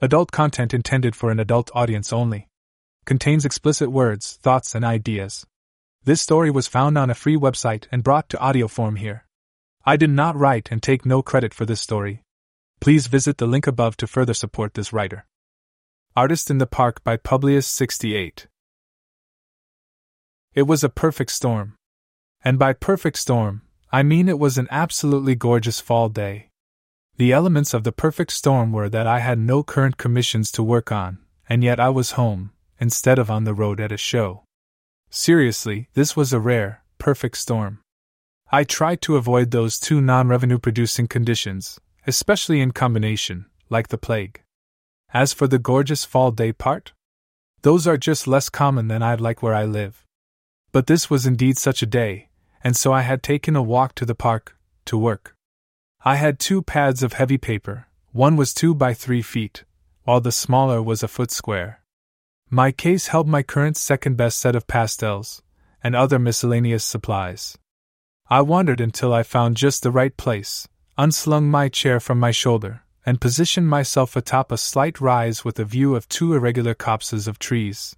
Adult content intended for an adult audience only. Contains explicit words, thoughts, and ideas. This story was found on a free website and brought to audio form here. I did not write and take no credit for this story. Please visit the link above to further support this writer. Artist in the Park by Publius 68. It was a perfect storm. And by perfect storm, I mean it was an absolutely gorgeous fall day. The elements of the perfect storm were that I had no current commissions to work on, and yet I was home, instead of on the road at a show. Seriously, this was a rare, perfect storm. I tried to avoid those two non revenue producing conditions, especially in combination, like the plague. As for the gorgeous fall day part, those are just less common than I'd like where I live. But this was indeed such a day, and so I had taken a walk to the park, to work. I had two pads of heavy paper, one was two by three feet, while the smaller was a foot square. My case held my current second best set of pastels, and other miscellaneous supplies. I wandered until I found just the right place, unslung my chair from my shoulder, and positioned myself atop a slight rise with a view of two irregular copses of trees.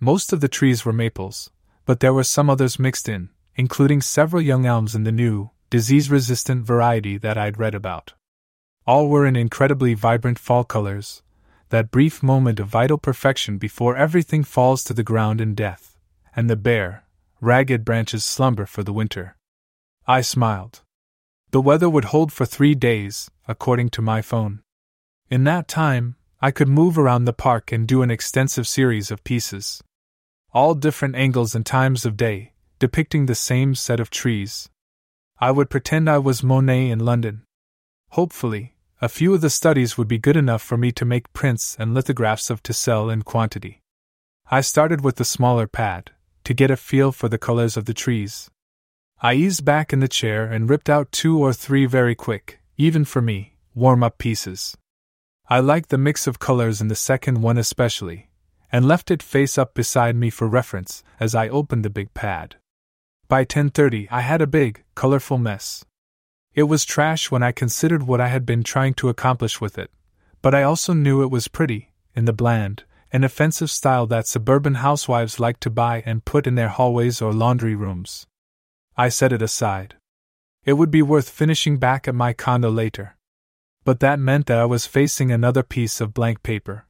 Most of the trees were maples, but there were some others mixed in, including several young elms in the new, disease resistant variety that I'd read about. All were in incredibly vibrant fall colors, that brief moment of vital perfection before everything falls to the ground in death, and the bare, ragged branches slumber for the winter. I smiled. The weather would hold for three days, according to my phone. In that time, I could move around the park and do an extensive series of pieces. All different angles and times of day, depicting the same set of trees. I would pretend I was Monet in London. Hopefully, a few of the studies would be good enough for me to make prints and lithographs of to sell in quantity. I started with the smaller pad, to get a feel for the colors of the trees. I eased back in the chair and ripped out two or three very quick, even for me, warm up pieces. I liked the mix of colors in the second one especially, and left it face up beside me for reference as I opened the big pad. By 10:30 I had a big, colorful mess. It was trash when I considered what I had been trying to accomplish with it, but I also knew it was pretty, in the bland, an offensive style that suburban housewives like to buy and put in their hallways or laundry rooms. I set it aside. It would be worth finishing back at my condo later. But that meant that I was facing another piece of blank paper.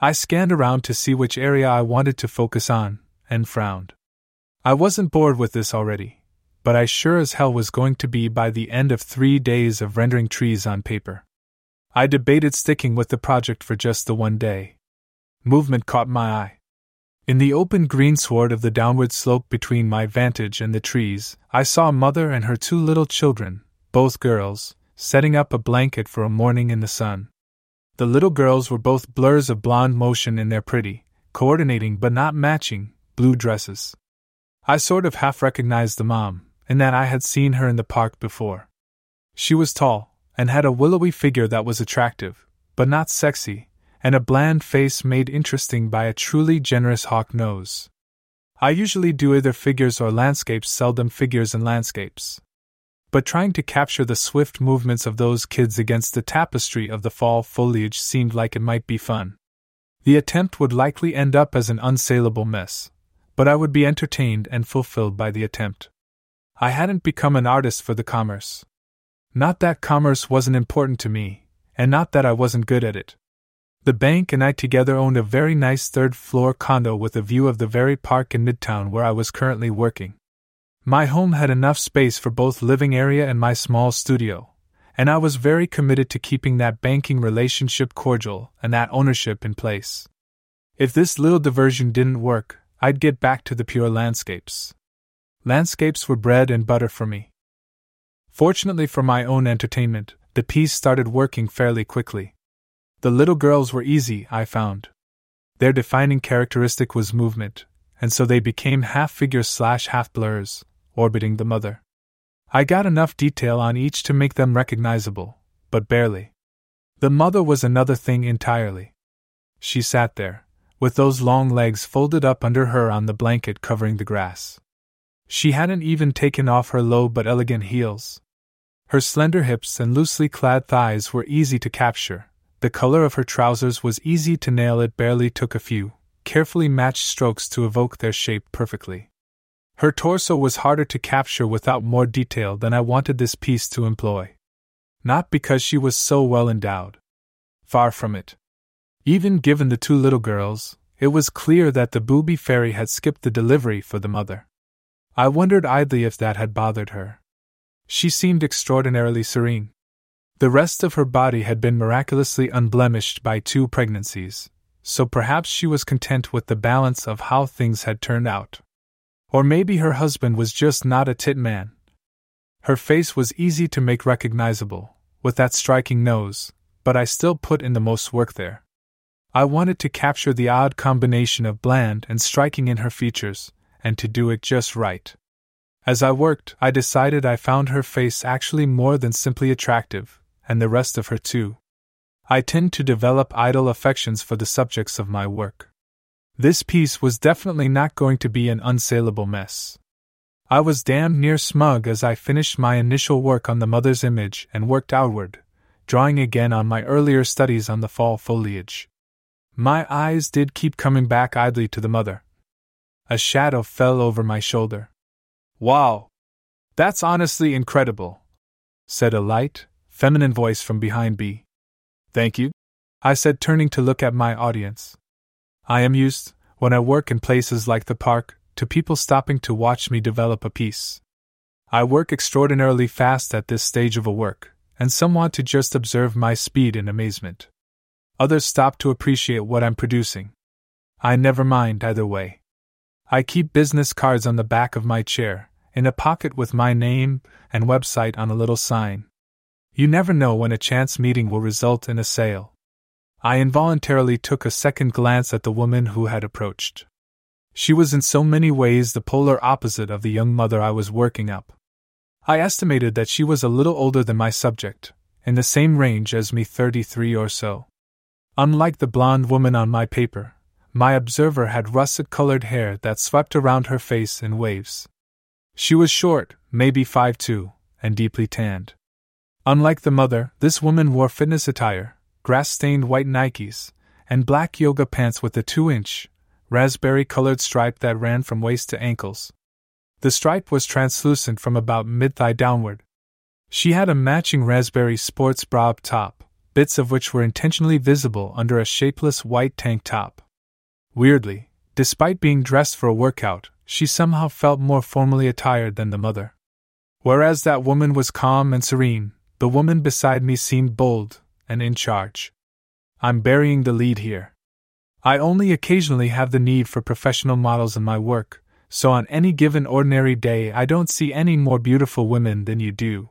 I scanned around to see which area I wanted to focus on, and frowned. I wasn't bored with this already but I sure as hell was going to be by the end of three days of rendering trees on paper. I debated sticking with the project for just the one day. Movement caught my eye. In the open greensward of the downward slope between my vantage and the trees, I saw mother and her two little children, both girls, setting up a blanket for a morning in the sun. The little girls were both blurs of blonde motion in their pretty, coordinating but not matching, blue dresses. I sort of half recognized the mom, in that I had seen her in the park before. She was tall, and had a willowy figure that was attractive, but not sexy, and a bland face made interesting by a truly generous hawk nose. I usually do either figures or landscapes, seldom figures and landscapes. But trying to capture the swift movements of those kids against the tapestry of the fall foliage seemed like it might be fun. The attempt would likely end up as an unsaleable mess, but I would be entertained and fulfilled by the attempt. I hadn't become an artist for the commerce. Not that commerce wasn't important to me, and not that I wasn't good at it. The bank and I together owned a very nice third floor condo with a view of the very park in Midtown where I was currently working. My home had enough space for both living area and my small studio, and I was very committed to keeping that banking relationship cordial and that ownership in place. If this little diversion didn't work, I'd get back to the pure landscapes. Landscapes were bread and butter for me. Fortunately for my own entertainment, the piece started working fairly quickly. The little girls were easy, I found. Their defining characteristic was movement, and so they became half figures slash half blurs, orbiting the mother. I got enough detail on each to make them recognizable, but barely. The mother was another thing entirely. She sat there, with those long legs folded up under her on the blanket covering the grass. She hadn't even taken off her low but elegant heels. Her slender hips and loosely clad thighs were easy to capture, the color of her trousers was easy to nail, it barely took a few, carefully matched strokes to evoke their shape perfectly. Her torso was harder to capture without more detail than I wanted this piece to employ. Not because she was so well endowed. Far from it. Even given the two little girls, it was clear that the booby fairy had skipped the delivery for the mother. I wondered idly if that had bothered her. She seemed extraordinarily serene. The rest of her body had been miraculously unblemished by two pregnancies, so perhaps she was content with the balance of how things had turned out. Or maybe her husband was just not a tit man. Her face was easy to make recognizable, with that striking nose, but I still put in the most work there. I wanted to capture the odd combination of bland and striking in her features, and to do it just right. As I worked, I decided I found her face actually more than simply attractive, and the rest of her too. I tend to develop idle affections for the subjects of my work. This piece was definitely not going to be an unsaleable mess. I was damned near smug as I finished my initial work on the mother's image and worked outward, drawing again on my earlier studies on the fall foliage. My eyes did keep coming back idly to the mother. A shadow fell over my shoulder. Wow! That's honestly incredible, said a light, feminine voice from behind B. Thank you, I said, turning to look at my audience. I am used, when I work in places like the park, to people stopping to watch me develop a piece. I work extraordinarily fast at this stage of a work, and some want to just observe my speed in amazement. Others stop to appreciate what I'm producing. I never mind either way. I keep business cards on the back of my chair, in a pocket with my name and website on a little sign. You never know when a chance meeting will result in a sale. I involuntarily took a second glance at the woman who had approached. She was in so many ways the polar opposite of the young mother I was working up. I estimated that she was a little older than my subject, in the same range as me 33 or so. Unlike the blonde woman on my paper, my observer had russet colored hair that swept around her face in waves. She was short, maybe five two, and deeply tanned. Unlike the mother, this woman wore fitness attire, grass stained white Nikes, and black yoga pants with a two inch, raspberry colored stripe that ran from waist to ankles. The stripe was translucent from about mid thigh downward. She had a matching raspberry sports bra top, bits of which were intentionally visible under a shapeless white tank top. Weirdly, despite being dressed for a workout, she somehow felt more formally attired than the mother. Whereas that woman was calm and serene, the woman beside me seemed bold and in charge. I'm burying the lead here. I only occasionally have the need for professional models in my work, so on any given ordinary day I don't see any more beautiful women than you do.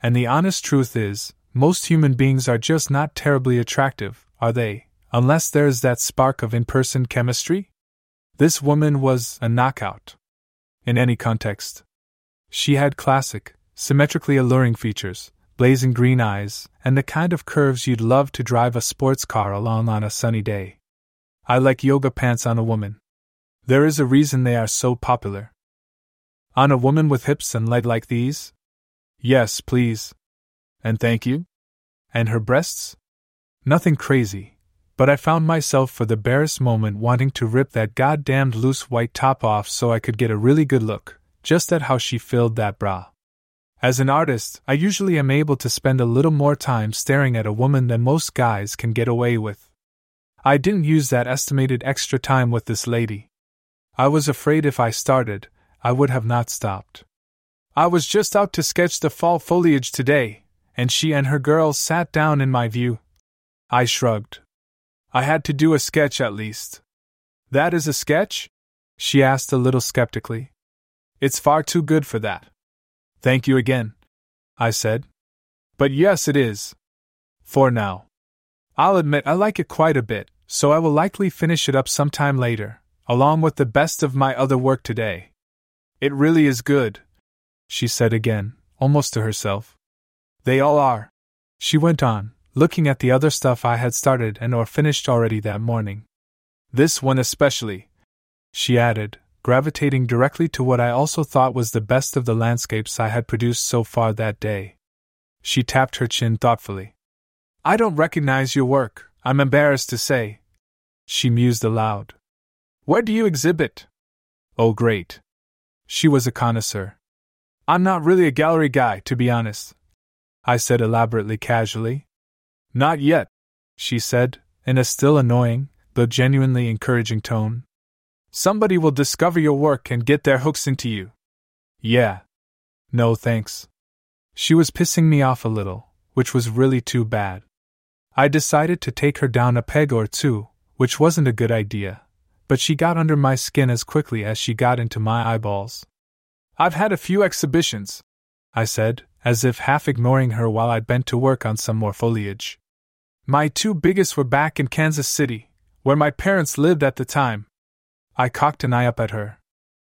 And the honest truth is, most human beings are just not terribly attractive, are they, unless there's that spark of in person chemistry? This woman was a knockout. In any context. She had classic, symmetrically alluring features, blazing green eyes, and the kind of curves you'd love to drive a sports car along on a sunny day. I like yoga pants on a woman. There is a reason they are so popular. On a woman with hips and leg like these? Yes, please. And thank you? And her breasts? Nothing crazy, but I found myself for the barest moment wanting to rip that goddamned loose white top off so I could get a really good look, just at how she filled that bra. As an artist, I usually am able to spend a little more time staring at a woman than most guys can get away with. I didn't use that estimated extra time with this lady. I was afraid if I started, I would have not stopped. I was just out to sketch the fall foliage today, and she and her girls sat down in my view. I shrugged. I had to do a sketch at least. That is a sketch? She asked a little skeptically. It's far too good for that. Thank you again, I said. But yes, it is. For now. I'll admit I like it quite a bit, so I will likely finish it up sometime later, along with the best of my other work today. It really is good, she said again, almost to herself. They all are. She went on, looking at the other stuff I had started and or finished already that morning. This one especially, she added, gravitating directly to what I also thought was the best of the landscapes I had produced so far that day. She tapped her chin thoughtfully. I don't recognize your work, I'm embarrassed to say. She mused aloud. Where do you exhibit? Oh, great. She was a connoisseur. I'm not really a gallery guy, to be honest. I said elaborately casually. Not yet, she said, in a still annoying, though genuinely encouraging tone. Somebody will discover your work and get their hooks into you. Yeah. No thanks. She was pissing me off a little, which was really too bad. I decided to take her down a peg or two, which wasn't a good idea, but she got under my skin as quickly as she got into my eyeballs. I've had a few exhibitions, I said, as if half ignoring her while I bent to work on some more foliage. My two biggest were back in Kansas City, where my parents lived at the time. I cocked an eye up at her.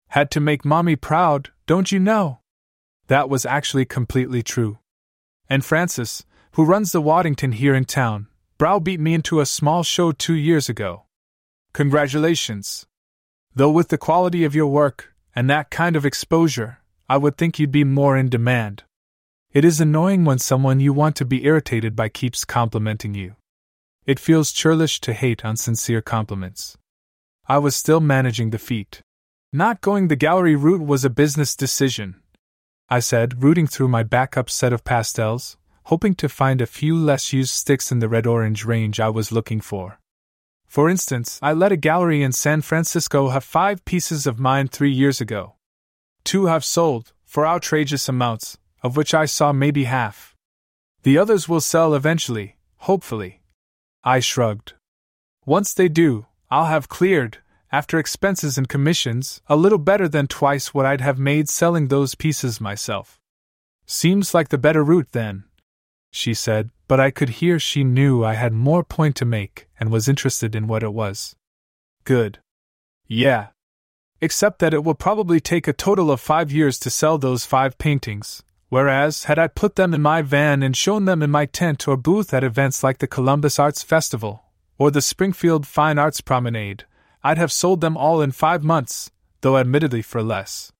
Had to make mommy proud, don't you know? That was actually completely true. And Francis, who runs the Waddington here in town, browbeat me into a small show two years ago. Congratulations! Though with the quality of your work, and that kind of exposure, I would think you'd be more in demand. It is annoying when someone you want to be irritated by keeps complimenting you. It feels churlish to hate on sincere compliments. I was still managing the feat. Not going the gallery route was a business decision. I said, rooting through my backup set of pastels, hoping to find a few less used sticks in the red orange range I was looking for. For instance, I let a gallery in San Francisco have five pieces of mine three years ago. Two have sold, for outrageous amounts, of which I saw maybe half. The others will sell eventually, hopefully. I shrugged. Once they do, I'll have cleared, after expenses and commissions, a little better than twice what I'd have made selling those pieces myself. Seems like the better route then, she said, but I could hear she knew I had more point to make and was interested in what it was. Good. Yeah. Except that it will probably take a total of five years to sell those five paintings, whereas, had I put them in my van and shown them in my tent or booth at events like the Columbus Arts Festival, or the Springfield Fine Arts Promenade, I'd have sold them all in five months, though admittedly for less.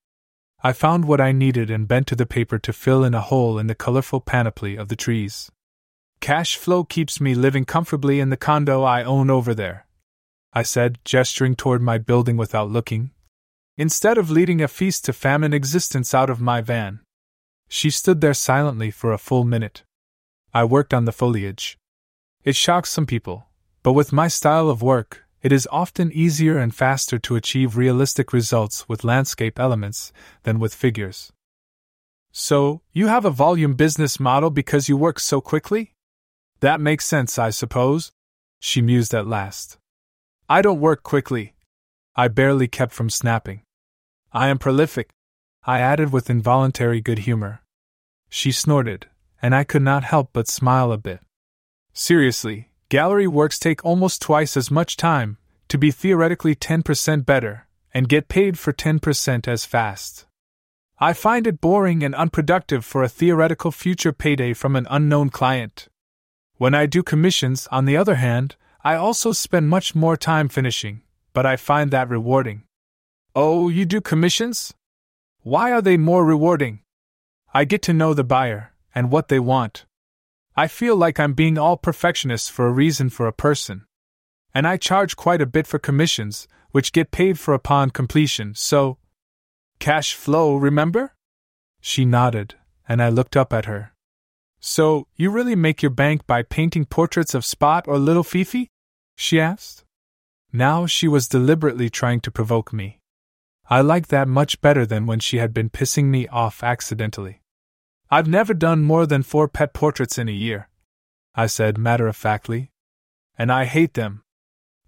I found what I needed and bent to the paper to fill in a hole in the colorful panoply of the trees. Cash flow keeps me living comfortably in the condo I own over there. I said, gesturing toward my building without looking. Instead of leading a feast to famine existence out of my van. She stood there silently for a full minute. I worked on the foliage. It shocks some people, but with my style of work, it is often easier and faster to achieve realistic results with landscape elements than with figures. So, you have a volume business model because you work so quickly? That makes sense, I suppose, she mused at last. I don't work quickly. I barely kept from snapping. I am prolific, I added with involuntary good humor. She snorted, and I could not help but smile a bit. Seriously, Gallery works take almost twice as much time, to be theoretically 10% better, and get paid for 10% as fast. I find it boring and unproductive for a theoretical future payday from an unknown client. When I do commissions, on the other hand, I also spend much more time finishing, but I find that rewarding. Oh, you do commissions? Why are they more rewarding? I get to know the buyer and what they want. I feel like I'm being all perfectionist for a reason for a person. And I charge quite a bit for commissions, which get paid for upon completion, so. Cash flow, remember? She nodded, and I looked up at her. So, you really make your bank by painting portraits of Spot or little Fifi? she asked. Now she was deliberately trying to provoke me. I liked that much better than when she had been pissing me off accidentally. I've never done more than four pet portraits in a year, I said matter of factly. And I hate them.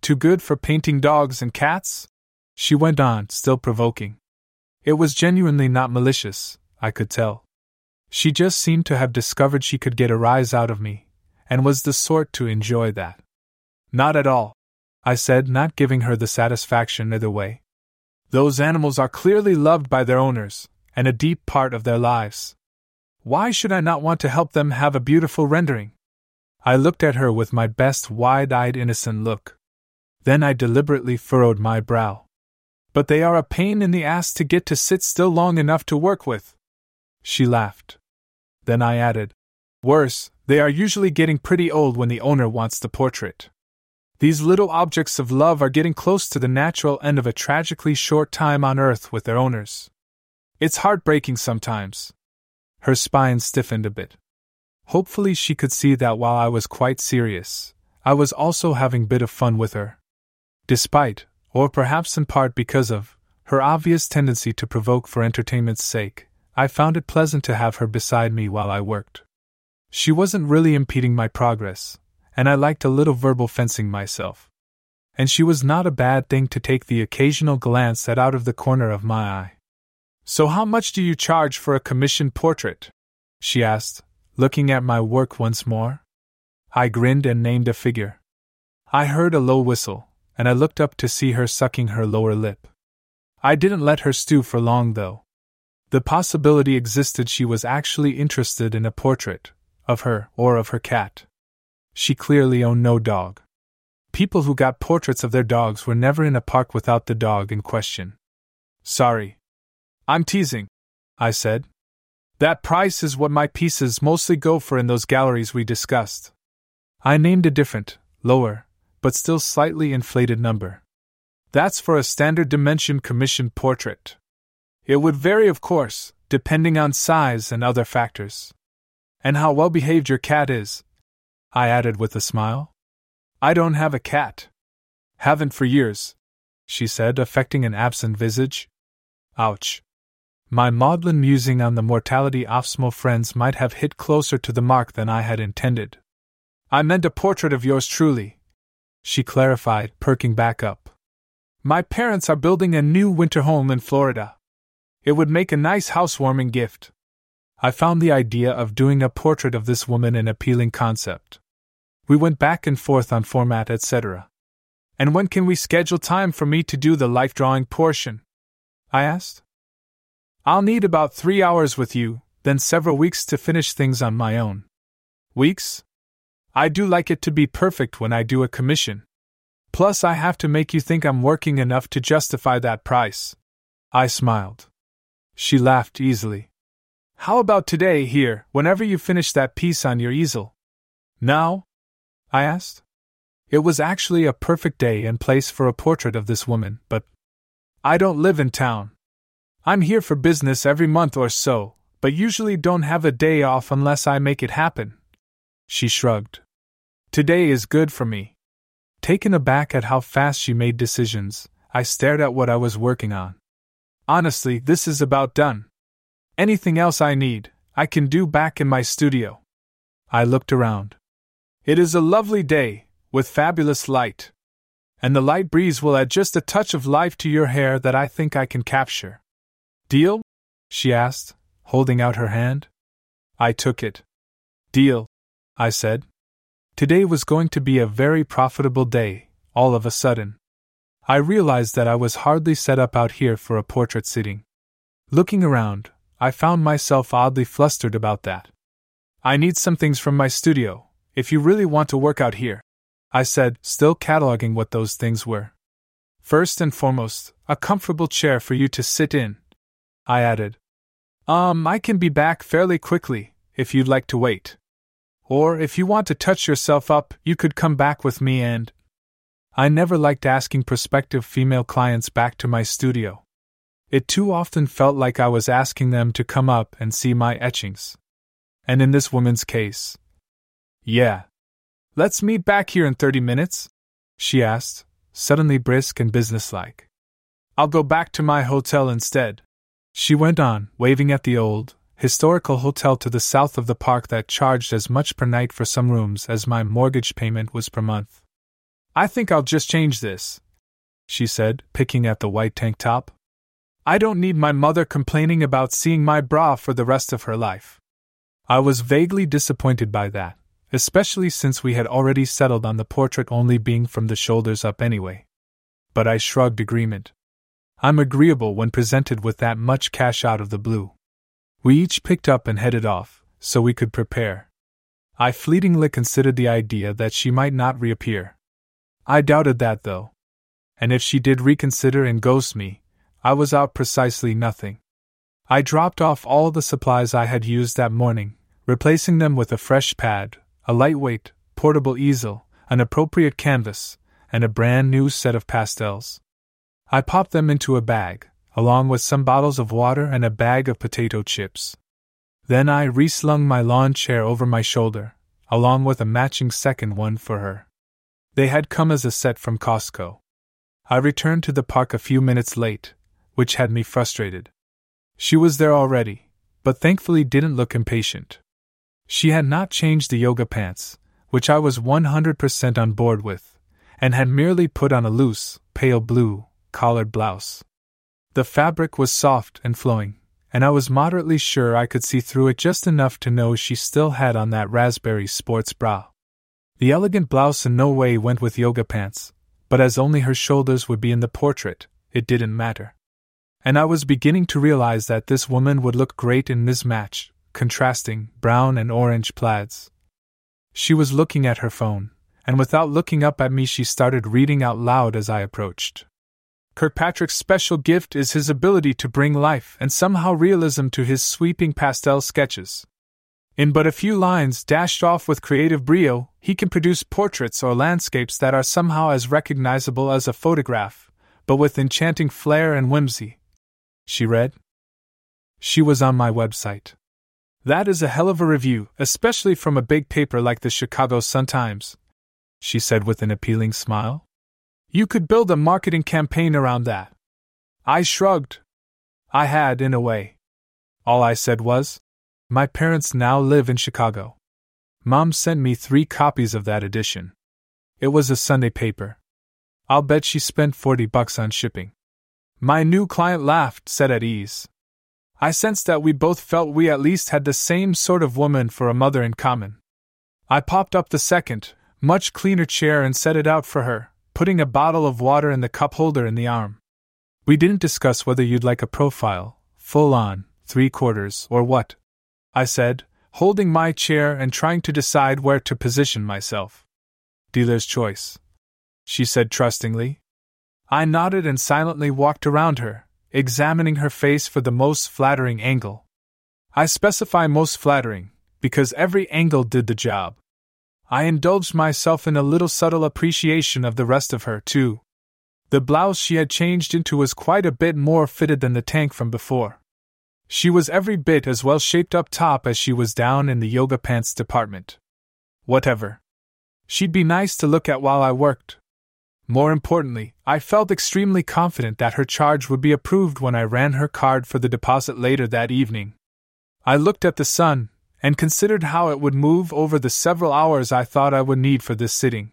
Too good for painting dogs and cats? She went on, still provoking. It was genuinely not malicious, I could tell. She just seemed to have discovered she could get a rise out of me, and was the sort to enjoy that. Not at all, I said, not giving her the satisfaction either way. Those animals are clearly loved by their owners, and a deep part of their lives. Why should I not want to help them have a beautiful rendering? I looked at her with my best wide eyed innocent look. Then I deliberately furrowed my brow. But they are a pain in the ass to get to sit still long enough to work with. She laughed. Then I added, Worse, they are usually getting pretty old when the owner wants the portrait. These little objects of love are getting close to the natural end of a tragically short time on Earth with their owners. It's heartbreaking sometimes. Her spine stiffened a bit. Hopefully, she could see that while I was quite serious, I was also having a bit of fun with her. Despite, or perhaps in part because of, her obvious tendency to provoke for entertainment's sake, I found it pleasant to have her beside me while I worked. She wasn't really impeding my progress, and I liked a little verbal fencing myself. And she was not a bad thing to take the occasional glance at out of the corner of my eye. So, how much do you charge for a commissioned portrait? she asked, looking at my work once more. I grinned and named a figure. I heard a low whistle, and I looked up to see her sucking her lower lip. I didn't let her stew for long, though. The possibility existed she was actually interested in a portrait, of her or of her cat. She clearly owned no dog. People who got portraits of their dogs were never in a park without the dog in question. Sorry. I'm teasing, I said. That price is what my pieces mostly go for in those galleries we discussed. I named a different, lower, but still slightly inflated number. That's for a standard dimension commissioned portrait. It would vary, of course, depending on size and other factors. And how well behaved your cat is, I added with a smile. I don't have a cat. Haven't for years, she said, affecting an absent visage. Ouch. My maudlin musing on the mortality of small friends might have hit closer to the mark than I had intended. I meant a portrait of yours truly, she clarified, perking back up. My parents are building a new winter home in Florida. It would make a nice housewarming gift. I found the idea of doing a portrait of this woman an appealing concept. We went back and forth on format, etc. And when can we schedule time for me to do the life drawing portion? I asked. I'll need about three hours with you, then several weeks to finish things on my own. Weeks? I do like it to be perfect when I do a commission. Plus, I have to make you think I'm working enough to justify that price. I smiled. She laughed easily. How about today, here, whenever you finish that piece on your easel? Now? I asked. It was actually a perfect day and place for a portrait of this woman, but I don't live in town. I'm here for business every month or so, but usually don't have a day off unless I make it happen. She shrugged. Today is good for me. Taken aback at how fast she made decisions, I stared at what I was working on. Honestly, this is about done. Anything else I need, I can do back in my studio. I looked around. It is a lovely day, with fabulous light. And the light breeze will add just a touch of life to your hair that I think I can capture. Deal? she asked, holding out her hand. I took it. Deal, I said. Today was going to be a very profitable day, all of a sudden. I realized that I was hardly set up out here for a portrait sitting. Looking around, I found myself oddly flustered about that. I need some things from my studio, if you really want to work out here, I said, still cataloging what those things were. First and foremost, a comfortable chair for you to sit in. I added. Um, I can be back fairly quickly, if you'd like to wait. Or, if you want to touch yourself up, you could come back with me and. I never liked asking prospective female clients back to my studio. It too often felt like I was asking them to come up and see my etchings. And in this woman's case, yeah. Let's meet back here in 30 minutes? She asked, suddenly brisk and businesslike. I'll go back to my hotel instead. She went on, waving at the old, historical hotel to the south of the park that charged as much per night for some rooms as my mortgage payment was per month. I think I'll just change this, she said, picking at the white tank top. I don't need my mother complaining about seeing my bra for the rest of her life. I was vaguely disappointed by that especially since we had already settled on the portrait only being from the shoulders up anyway. But I shrugged agreement. I'm agreeable when presented with that much cash out of the blue. We each picked up and headed off, so we could prepare. I fleetingly considered the idea that she might not reappear. I doubted that, though. And if she did reconsider and ghost me, I was out precisely nothing. I dropped off all the supplies I had used that morning, replacing them with a fresh pad, a lightweight, portable easel, an appropriate canvas, and a brand new set of pastels. I popped them into a bag, along with some bottles of water and a bag of potato chips. Then I reslung my lawn chair over my shoulder, along with a matching second one for her. They had come as a set from Costco. I returned to the park a few minutes late, which had me frustrated. She was there already, but thankfully didn't look impatient. She had not changed the yoga pants, which I was 100% on board with, and had merely put on a loose, pale blue, collared blouse. The fabric was soft and flowing, and I was moderately sure I could see through it just enough to know she still had on that raspberry sports bra. The elegant blouse in no way went with yoga pants, but as only her shoulders would be in the portrait, it didn't matter. And I was beginning to realize that this woman would look great in mismatch, contrasting brown and orange plaids. She was looking at her phone, and without looking up at me, she started reading out loud as I approached. Kirkpatrick's special gift is his ability to bring life and somehow realism to his sweeping pastel sketches. In but a few lines, dashed off with creative brio, he can produce portraits or landscapes that are somehow as recognizable as a photograph, but with enchanting flair and whimsy. She read. She was on my website. That is a hell of a review, especially from a big paper like the Chicago Sun-Times, she said with an appealing smile. You could build a marketing campaign around that. I shrugged. I had, in a way. All I said was, My parents now live in Chicago. Mom sent me three copies of that edition. It was a Sunday paper. I'll bet she spent 40 bucks on shipping. My new client laughed, set at ease. I sensed that we both felt we at least had the same sort of woman for a mother in common. I popped up the second, much cleaner chair and set it out for her putting a bottle of water in the cup holder in the arm. We didn't discuss whether you'd like a profile, full on, three quarters, or what. I said, holding my chair and trying to decide where to position myself. Dealer's choice. She said trustingly. I nodded and silently walked around her, examining her face for the most flattering angle. I specify most flattering, because every angle did the job. I indulged myself in a little subtle appreciation of the rest of her, too. The blouse she had changed into was quite a bit more fitted than the tank from before. She was every bit as well shaped up top as she was down in the yoga pants department. Whatever. She'd be nice to look at while I worked. More importantly, I felt extremely confident that her charge would be approved when I ran her card for the deposit later that evening. I looked at the sun, and considered how it would move over the several hours I thought I would need for this sitting.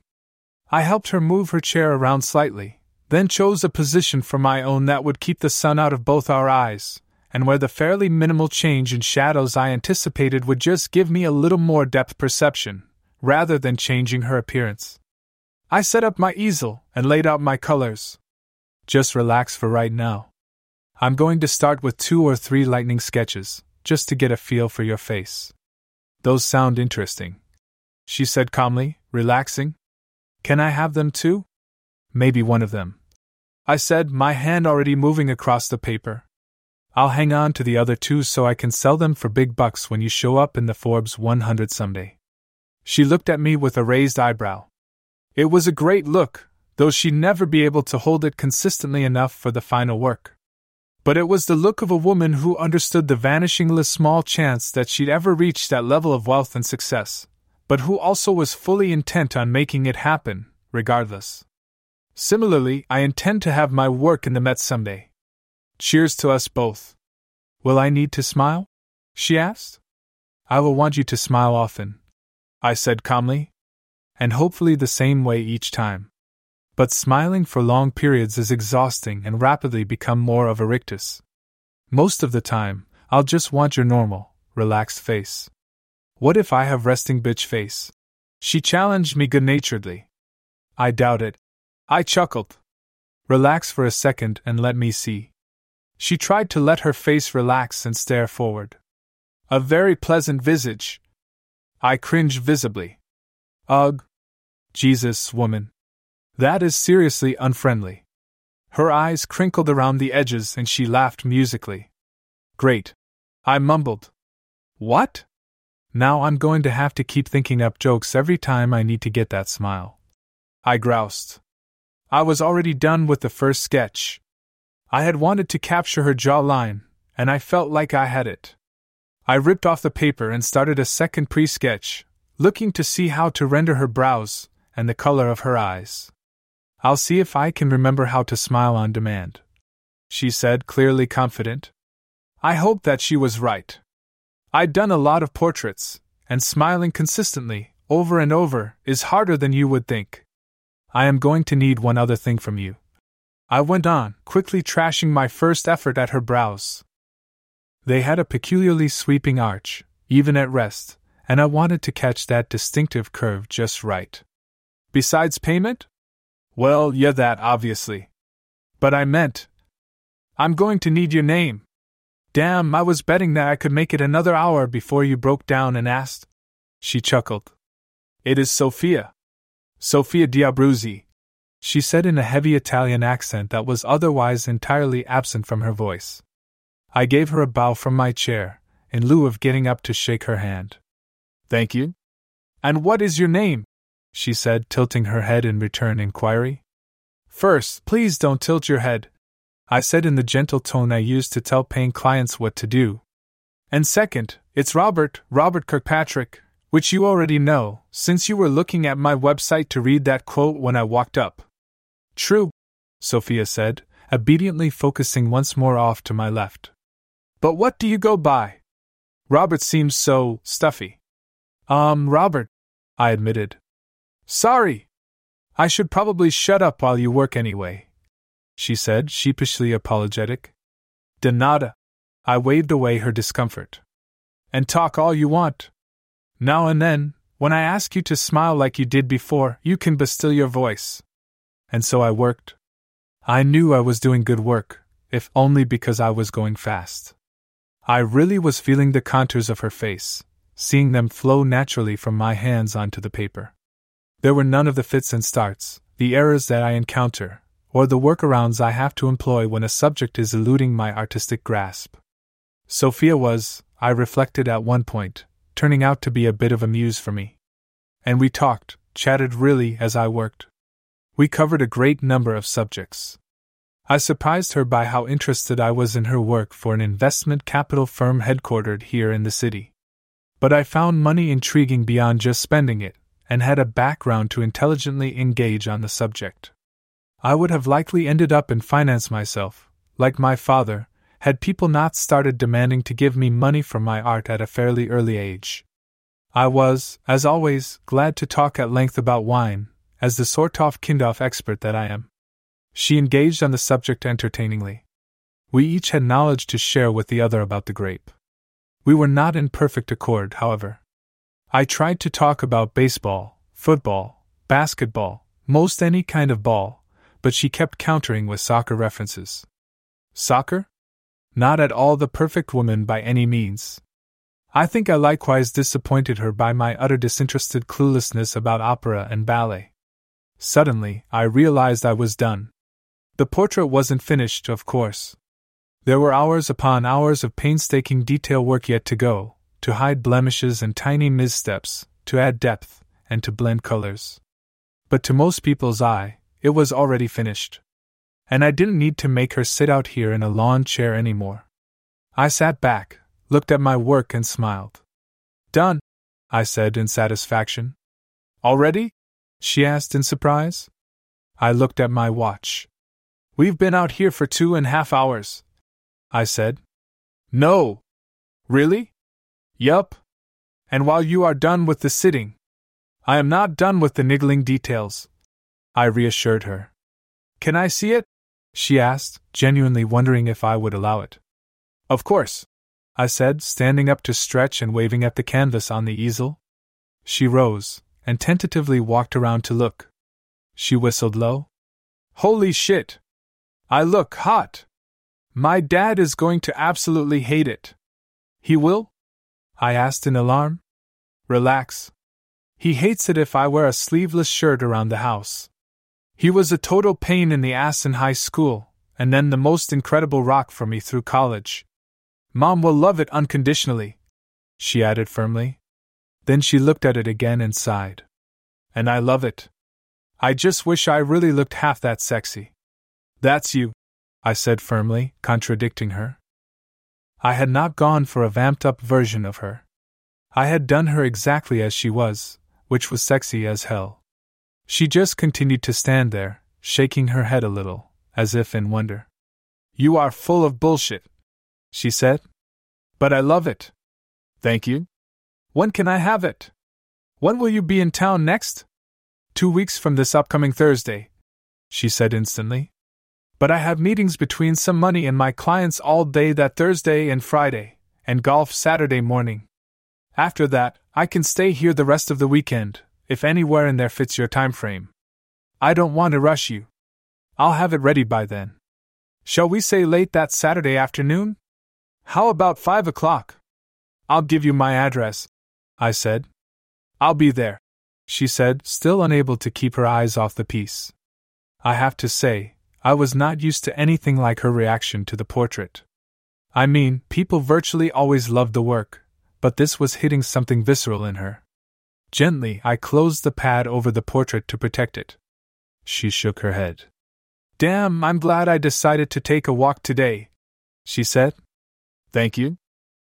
I helped her move her chair around slightly, then chose a position for my own that would keep the sun out of both our eyes, and where the fairly minimal change in shadows I anticipated would just give me a little more depth perception, rather than changing her appearance. I set up my easel and laid out my colors. Just relax for right now. I'm going to start with two or three lightning sketches, just to get a feel for your face. Those sound interesting. She said calmly, relaxing. Can I have them too? Maybe one of them. I said, my hand already moving across the paper. I'll hang on to the other two so I can sell them for big bucks when you show up in the Forbes 100 someday. She looked at me with a raised eyebrow. It was a great look, though she'd never be able to hold it consistently enough for the final work but it was the look of a woman who understood the vanishingly small chance that she'd ever reach that level of wealth and success, but who also was fully intent on making it happen, regardless. Similarly, I intend to have my work in the Met someday. Cheers to us both. Will I need to smile? She asked. I will want you to smile often, I said calmly, and hopefully the same way each time. But smiling for long periods is exhausting and rapidly become more of a rictus. Most of the time, I'll just want your normal, relaxed face. What if I have resting bitch face? She challenged me good naturedly. I doubt it. I chuckled. Relax for a second and let me see. She tried to let her face relax and stare forward. A very pleasant visage. I cringed visibly. Ugh. Jesus, woman. That is seriously unfriendly. Her eyes crinkled around the edges and she laughed musically. Great. I mumbled. What? Now I'm going to have to keep thinking up jokes every time I need to get that smile. I groused. I was already done with the first sketch. I had wanted to capture her jawline, and I felt like I had it. I ripped off the paper and started a second pre sketch, looking to see how to render her brows and the color of her eyes. I'll see if I can remember how to smile on demand. She said, clearly confident. I hope that she was right. I'd done a lot of portraits, and smiling consistently, over and over, is harder than you would think. I am going to need one other thing from you. I went on, quickly trashing my first effort at her brows. They had a peculiarly sweeping arch, even at rest, and I wanted to catch that distinctive curve just right. Besides payment? Well, yeah, that obviously. But I meant. I'm going to need your name. Damn, I was betting that I could make it another hour before you broke down and asked. She chuckled. It is Sophia. Sophia Diabruzzi, she said in a heavy Italian accent that was otherwise entirely absent from her voice. I gave her a bow from my chair, in lieu of getting up to shake her hand. Thank you. And what is your name? She said, tilting her head in return inquiry. First, please don't tilt your head, I said in the gentle tone I used to tell paying clients what to do. And second, it's Robert, Robert Kirkpatrick, which you already know, since you were looking at my website to read that quote when I walked up. True, Sophia said, obediently focusing once more off to my left. But what do you go by? Robert seems so stuffy. Um, Robert, I admitted. Sorry. I should probably shut up while you work anyway, she said, sheepishly apologetic. De. I waved away her discomfort. And talk all you want. Now and then, when I ask you to smile like you did before, you can bestill your voice. And so I worked. I knew I was doing good work, if only because I was going fast. I really was feeling the contours of her face, seeing them flow naturally from my hands onto the paper. There were none of the fits and starts, the errors that I encounter, or the workarounds I have to employ when a subject is eluding my artistic grasp. Sophia was, I reflected at one point, turning out to be a bit of a muse for me. And we talked, chatted really as I worked. We covered a great number of subjects. I surprised her by how interested I was in her work for an investment capital firm headquartered here in the city. But I found money intriguing beyond just spending it, and had a background to intelligently engage on the subject. I would have likely ended up in finance myself, like my father, had people not started demanding to give me money for my art at a fairly early age. I was, as always, glad to talk at length about wine, as the Sortov Kindhoff expert that I am. She engaged on the subject entertainingly. We each had knowledge to share with the other about the grape. We were not in perfect accord, however. I tried to talk about baseball, football, basketball, most any kind of ball, but she kept countering with soccer references. Soccer? Not at all the perfect woman by any means. I think I likewise disappointed her by my utter disinterested cluelessness about opera and ballet. Suddenly, I realized I was done. The portrait wasn't finished, of course. There were hours upon hours of painstaking detail work yet to go, to hide blemishes and tiny missteps, to add depth, and to blend colors. But to most people's eye, it was already finished. And I didn't need to make her sit out here in a lawn chair anymore. I sat back, looked at my work, and smiled. Done, I said in satisfaction. Already? she asked in surprise. I looked at my watch. We've been out here for two and a half hours. I said. No. Really? Yup. And while you are done with the sitting, I am not done with the niggling details. I reassured her. Can I see it? She asked, genuinely wondering if I would allow it. Of course, I said, standing up to stretch and waving at the canvas on the easel. She rose, and tentatively walked around to look. She whistled low. Holy shit! I look hot. My dad is going to absolutely hate it. He will? I asked in alarm. Relax. He hates it if I wear a sleeveless shirt around the house. He was a total pain in the ass in high school, and then the most incredible rock for me through college. Mom will love it unconditionally, she added firmly. Then she looked at it again and sighed. And I love it. I just wish I really looked half that sexy. That's you, I said firmly, contradicting her. I had not gone for a vamped up version of her. I had done her exactly as she was, which was sexy as hell. She just continued to stand there, shaking her head a little, as if in wonder. You are full of bullshit, she said. But I love it. Thank you. When can I have it? When will you be in town next? Two weeks from this upcoming Thursday, she said instantly. But I have meetings between some money and my clients all day that Thursday and Friday, and golf Saturday morning. After that, I can stay here the rest of the weekend, if anywhere in there fits your time frame. I don't want to rush you. I'll have it ready by then. Shall we say late that Saturday afternoon? How about five o'clock? I'll give you my address, I said. I'll be there, she said, still unable to keep her eyes off the piece. I have to say, I was not used to anything like her reaction to the portrait. I mean, people virtually always loved the work, but this was hitting something visceral in her. Gently, I closed the pad over the portrait to protect it. She shook her head. Damn, I'm glad I decided to take a walk today, she said. Thank you.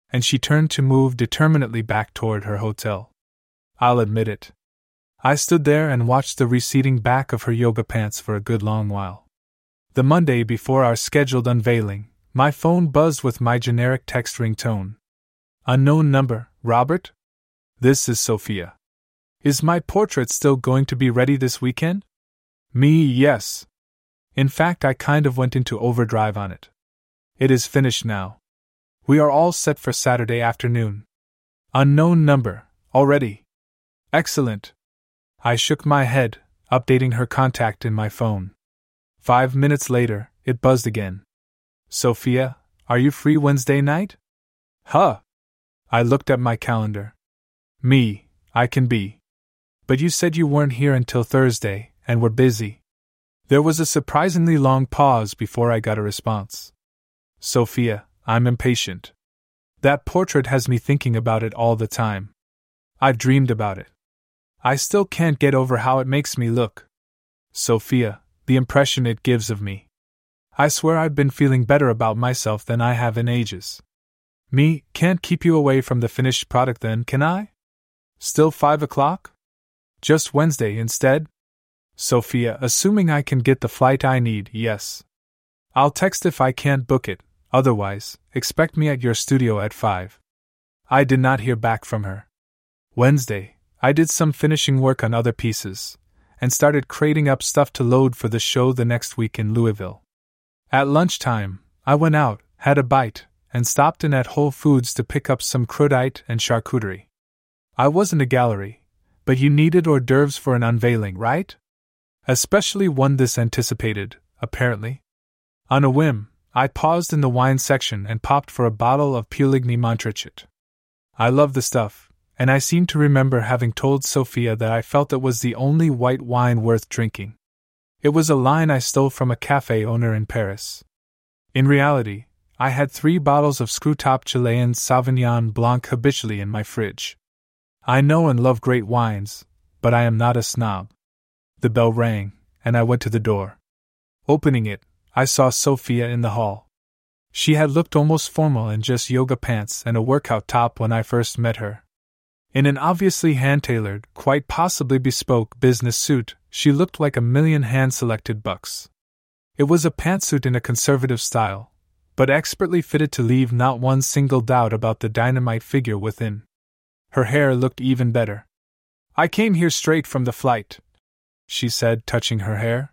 And she turned to move determinedly back toward her hotel. I'll admit it. I stood there and watched the receding back of her yoga pants for a good long while. The Monday before our scheduled unveiling, my phone buzzed with my generic text ringtone. Unknown number, Robert? This is Sophia. Is my portrait still going to be ready this weekend? Me, yes. In fact, I kind of went into overdrive on it. It is finished now. We are all set for Saturday afternoon. Unknown number, already. Excellent. I shook my head, updating her contact in my phone. Five minutes later, it buzzed again. Sophia, are you free Wednesday night? Huh, I looked at my calendar. Me, I can be. But you said you weren't here until Thursday, and were busy. There was a surprisingly long pause before I got a response. Sophia, I'm impatient. That portrait has me thinking about it all the time. I've dreamed about it. I still can't get over how it makes me look. Sophia, the impression it gives of me. I swear I've been feeling better about myself than I have in ages. Me, can't keep you away from the finished product then, can I? Still five o'clock? Just Wednesday instead? Sophia, assuming I can get the flight I need, yes. I'll text if I can't book it, otherwise, expect me at your studio at 5. I did not hear back from her. Wednesday, I did some finishing work on other pieces, and started crating up stuff to load for the show the next week in Louisville. At lunchtime, I went out, had a bite, and stopped in at Whole Foods to pick up some crudite and charcuterie. I wasn't a gallery, but you needed hors d'oeuvres for an unveiling, right? Especially one this anticipated, apparently. On a whim, I paused in the wine section and popped for a bottle of Puligny Montrachet. I love the stuff, and I seem to remember having told Sophia that I felt it was the only white wine worth drinking. It was a line I stole from a cafe owner in Paris. In reality, I had three bottles of screw-top Chilean Sauvignon Blanc habitually in my fridge. I know and love great wines, but I am not a snob. The bell rang, and I went to the door. Opening it, I saw Sophia in the hall. She had looked almost formal in just yoga pants and a workout top when I first met her. In an obviously hand tailored, quite possibly bespoke business suit, she looked like a million hand selected bucks. It was a pantsuit in a conservative style, but expertly fitted to leave not one single doubt about the dynamite figure within. Her hair looked even better. I came here straight from the flight, she said, touching her hair.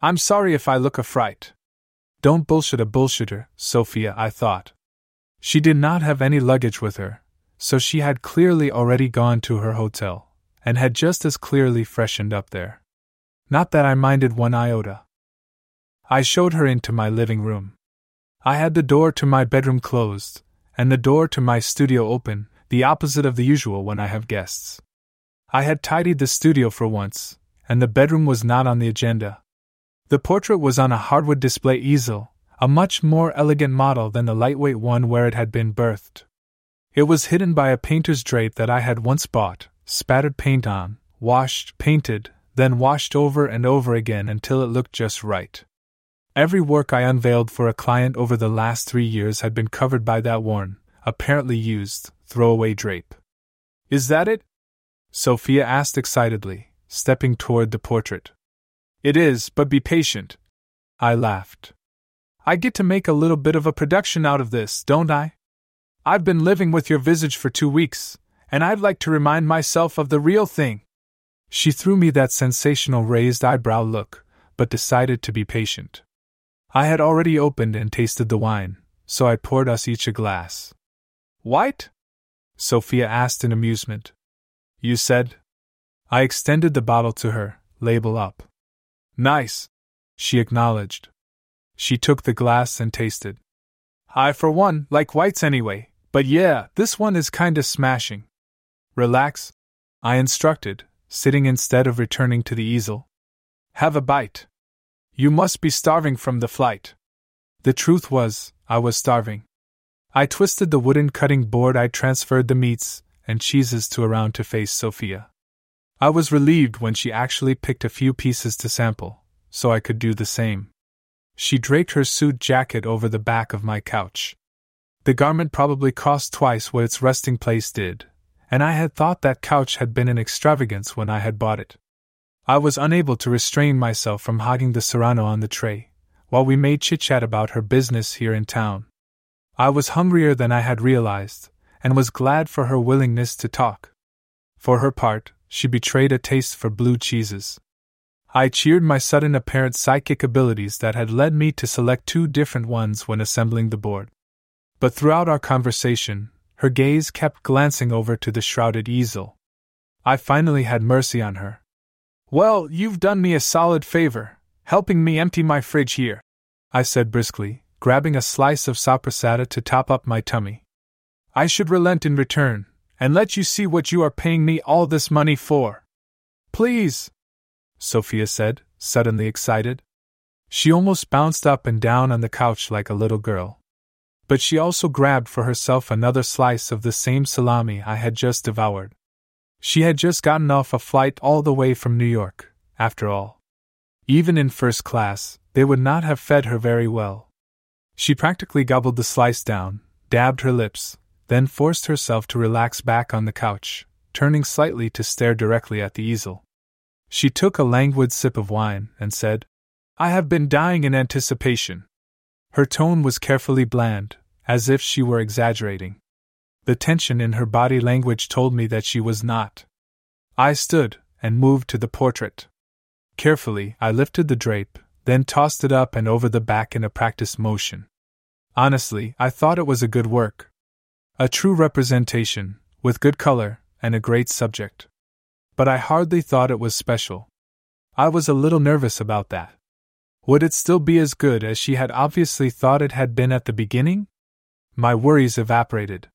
I'm sorry if I look a fright. Don't bullshit a bullshitter, Sophia, I thought. She did not have any luggage with her, so she had clearly already gone to her hotel, and had just as clearly freshened up there. Not that I minded one iota. I showed her into my living room. I had the door to my bedroom closed, and the door to my studio open, the opposite of the usual when I have guests. I had tidied the studio for once, and the bedroom was not on the agenda. The portrait was on a hardwood display easel, a much more elegant model than the lightweight one where it had been birthed. It was hidden by a painter's drape that I had once bought, spattered paint on, washed, painted, then washed over and over again until it looked just right. Every work I unveiled for a client over the last three years had been covered by that worn, apparently used, throwaway drape. Is that it? Sophia asked excitedly, stepping toward the portrait. It is, but be patient. I laughed. I get to make a little bit of a production out of this, don't I? I've been living with your visage for two weeks, and I'd like to remind myself of the real thing. She threw me that sensational raised eyebrow look, but decided to be patient. I had already opened and tasted the wine, so I poured us each a glass. White? Sophia asked in amusement. You said? I extended the bottle to her, label up. Nice, she acknowledged. She took the glass and tasted. I, for one, like whites anyway, but yeah, this one is kinda smashing. Relax, I instructed, sitting instead of returning to the easel. Have a bite. You must be starving from the flight. The truth was, I was starving. I twisted the wooden cutting board I transferred the meats and cheeses to around to face Sophia. I was relieved when she actually picked a few pieces to sample, so I could do the same. She draped her suit jacket over the back of my couch. The garment probably cost twice what its resting place did, and I had thought that couch had been an extravagance when I had bought it. I was unable to restrain myself from hogging the serrano on the tray, while we made chit chat about her business here in town. I was hungrier than I had realized, and was glad for her willingness to talk. For her part, she betrayed a taste for blue cheeses. I cheered my sudden apparent psychic abilities that had led me to select two different ones when assembling the board. But throughout our conversation, her gaze kept glancing over to the shrouded easel. I finally had mercy on her. Well, you've done me a solid favor, helping me empty my fridge here, I said briskly, grabbing a slice of sopressata to top up my tummy. I should relent in return, and let you see what you are paying me all this money for. Please, Sophia said, suddenly excited. She almost bounced up and down on the couch like a little girl but she also grabbed for herself another slice of the same salami I had just devoured. She had just gotten off a flight all the way from New York, after all. Even in first class, they would not have fed her very well. She practically gobbled the slice down, dabbed her lips, then forced herself to relax back on the couch, turning slightly to stare directly at the easel. She took a languid sip of wine and said, I have been dying in anticipation. Her tone was carefully bland, as if she were exaggerating. The tension in her body language told me that she was not. I stood and moved to the portrait. Carefully, I lifted the drape, then tossed it up and over the back in a practice motion. Honestly, I thought it was a good work. A true representation, with good color, and a great subject. But I hardly thought it was special. I was a little nervous about that. Would it still be as good as she had obviously thought it had been at the beginning? My worries evaporated.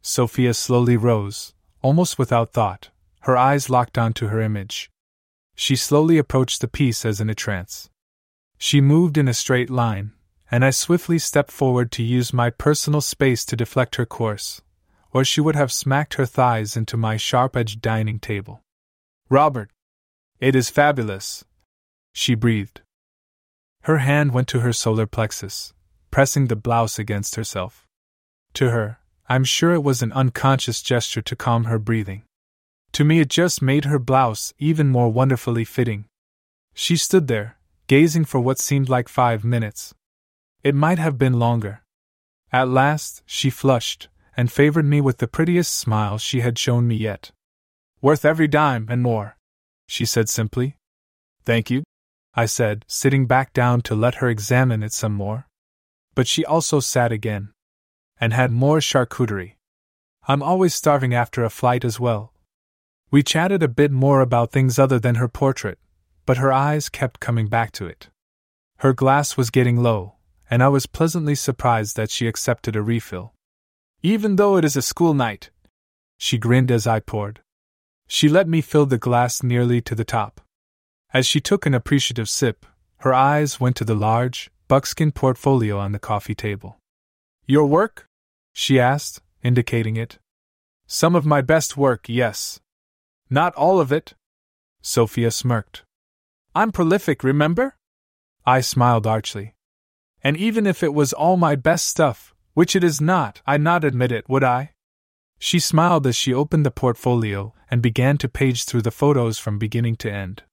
Sophia slowly rose, almost without thought, her eyes locked onto her image. She slowly approached the piece as in a trance. She moved in a straight line, and I swiftly stepped forward to use my personal space to deflect her course, or she would have smacked her thighs into my sharp edged dining table. Robert! It is fabulous! She breathed. Her hand went to her solar plexus, pressing the blouse against herself. To her, I'm sure it was an unconscious gesture to calm her breathing. To me, it just made her blouse even more wonderfully fitting. She stood there, gazing for what seemed like five minutes. It might have been longer. At last, she flushed, and favored me with the prettiest smile she had shown me yet. Worth every dime and more, she said simply. Thank you, I said, sitting back down to let her examine it some more. But she also sat again. And had more charcuterie. I'm always starving after a flight as well. We chatted a bit more about things other than her portrait, but her eyes kept coming back to it. Her glass was getting low, and I was pleasantly surprised that she accepted a refill. Even though it is a school night, she grinned as I poured. She let me fill the glass nearly to the top. As she took an appreciative sip, her eyes went to the large, buckskin portfolio on the coffee table. Your work? she asked, indicating it. Some of my best work, yes. Not all of it. Sophia smirked. I'm prolific, remember? I smiled archly. And even if it was all my best stuff, which it is not, I'd not admit it, would I? She smiled as she opened the portfolio and began to page through the photos from beginning to end.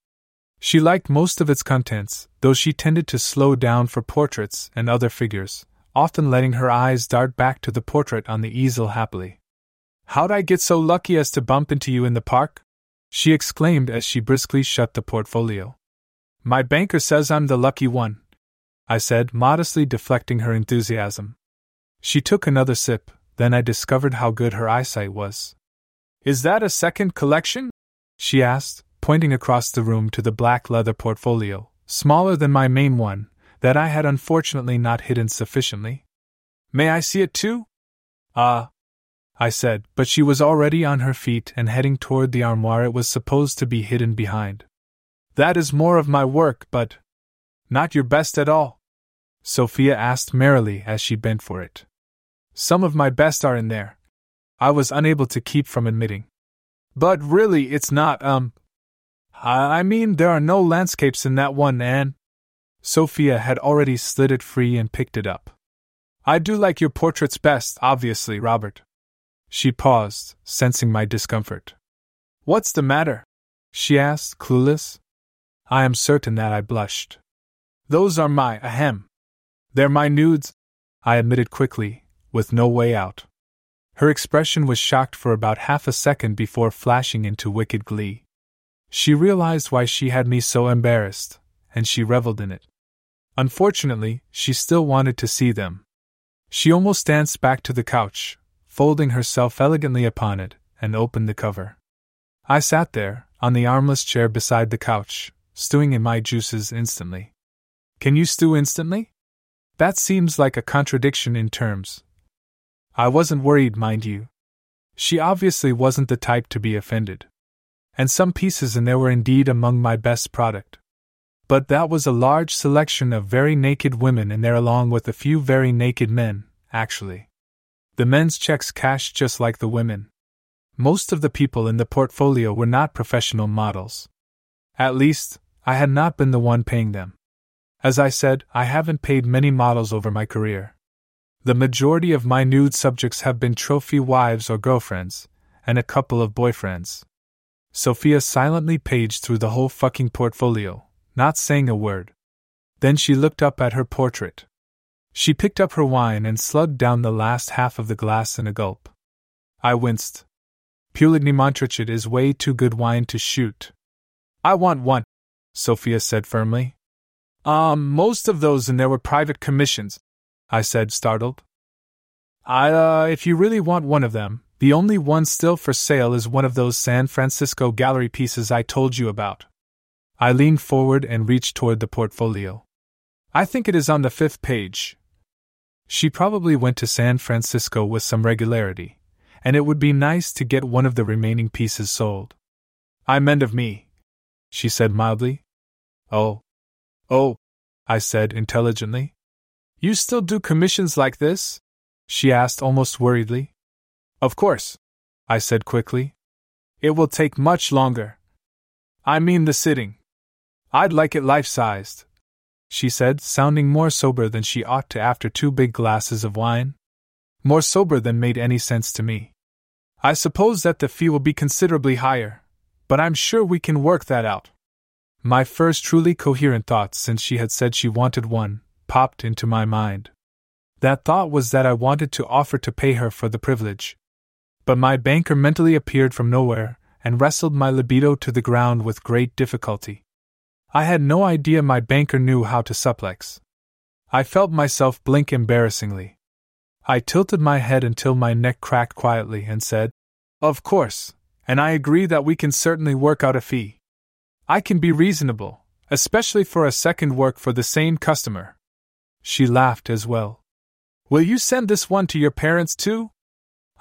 She liked most of its contents, though she tended to slow down for portraits and other figures, often letting her eyes dart back to the portrait on the easel happily. How'd I get so lucky as to bump into you in the park? she exclaimed as she briskly shut the portfolio. My banker says I'm the lucky one, I said, modestly deflecting her enthusiasm. She took another sip, then I discovered how good her eyesight was. Is that a second collection? she asked, pointing across the room to the black leather portfolio, smaller than my main one, that I had unfortunately not hidden sufficiently. May I see it too? Ah, uh, I said, but she was already on her feet and heading toward the armoire it was supposed to be hidden behind. That is more of my work, but. Not your best at all? Sophia asked merrily as she bent for it. Some of my best are in there. I was unable to keep from admitting. But really, it's not, um. I mean, there are no landscapes in that one, Anne. Sophia had already slid it free and picked it up. I do like your portraits best, obviously, Robert. She paused, sensing my discomfort. What's the matter? she asked, clueless. I am certain that I blushed. Those are my ahem. They're my nudes, I admitted quickly, with no way out. Her expression was shocked for about half a second before flashing into wicked glee. She realized why she had me so embarrassed, and she reveled in it. Unfortunately, she still wanted to see them. She almost danced back to the couch, folding herself elegantly upon it, and opened the cover. I sat there, on the armless chair beside the couch, stewing in my juices instantly. Can you stew instantly? That seems like a contradiction in terms. I wasn't worried, mind you. She obviously wasn't the type to be offended. And some pieces in there were indeed among my best product. But that was a large selection of very naked women in there, along with a few very naked men, actually. The men's checks cashed just like the women. Most of the people in the portfolio were not professional models. At least, I had not been the one paying them. As I said, I haven't paid many models over my career. The majority of my nude subjects have been trophy wives or girlfriends, and a couple of boyfriends. Sophia silently paged through the whole fucking portfolio, not saying a word. Then she looked up at her portrait. She picked up her wine and slugged down the last half of the glass in a gulp. I winced. Puligny Montrachet is way too good wine to shoot. I want one, Sophia said firmly. Um, most of those in there were private commissions, I said, startled. I, uh, if you really want one of them, the only one still for sale is one of those San Francisco gallery pieces I told you about. I leaned forward and reached toward the portfolio. I think it is on the fifth page. She probably went to San Francisco with some regularity, and it would be nice to get one of the remaining pieces sold. I meant of me, she said mildly. Oh. Oh, I said intelligently. You still do commissions like this? she asked almost worriedly. Of course, I said quickly. It will take much longer. I mean the sitting. I'd like it life sized, she said, sounding more sober than she ought to after two big glasses of wine. More sober than made any sense to me. I suppose that the fee will be considerably higher, but I'm sure we can work that out. My first truly coherent thought since she had said she wanted one popped into my mind. That thought was that I wanted to offer to pay her for the privilege. But my banker mentally appeared from nowhere and wrestled my libido to the ground with great difficulty. I had no idea my banker knew how to suplex. I felt myself blink embarrassingly. I tilted my head until my neck cracked quietly and said, Of course, and I agree that we can certainly work out a fee. I can be reasonable, especially for a second work for the same customer. She laughed as well. Will you send this one to your parents too?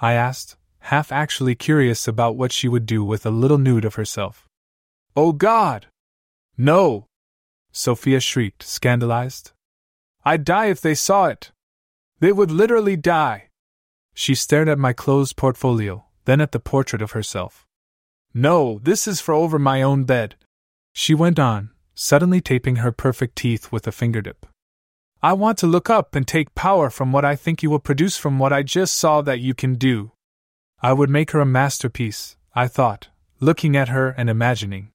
I asked, half actually curious about what she would do with a little nude of herself. Oh God! No! Sophia shrieked, scandalized. I'd die if they saw it. They would literally die. She stared at my closed portfolio, then at the portrait of herself. No, this is for over my own bed. She went on, suddenly taping her perfect teeth with a fingertip. I want to look up and take power from what I think you will produce from what I just saw that you can do. I would make her a masterpiece, I thought, looking at her and imagining.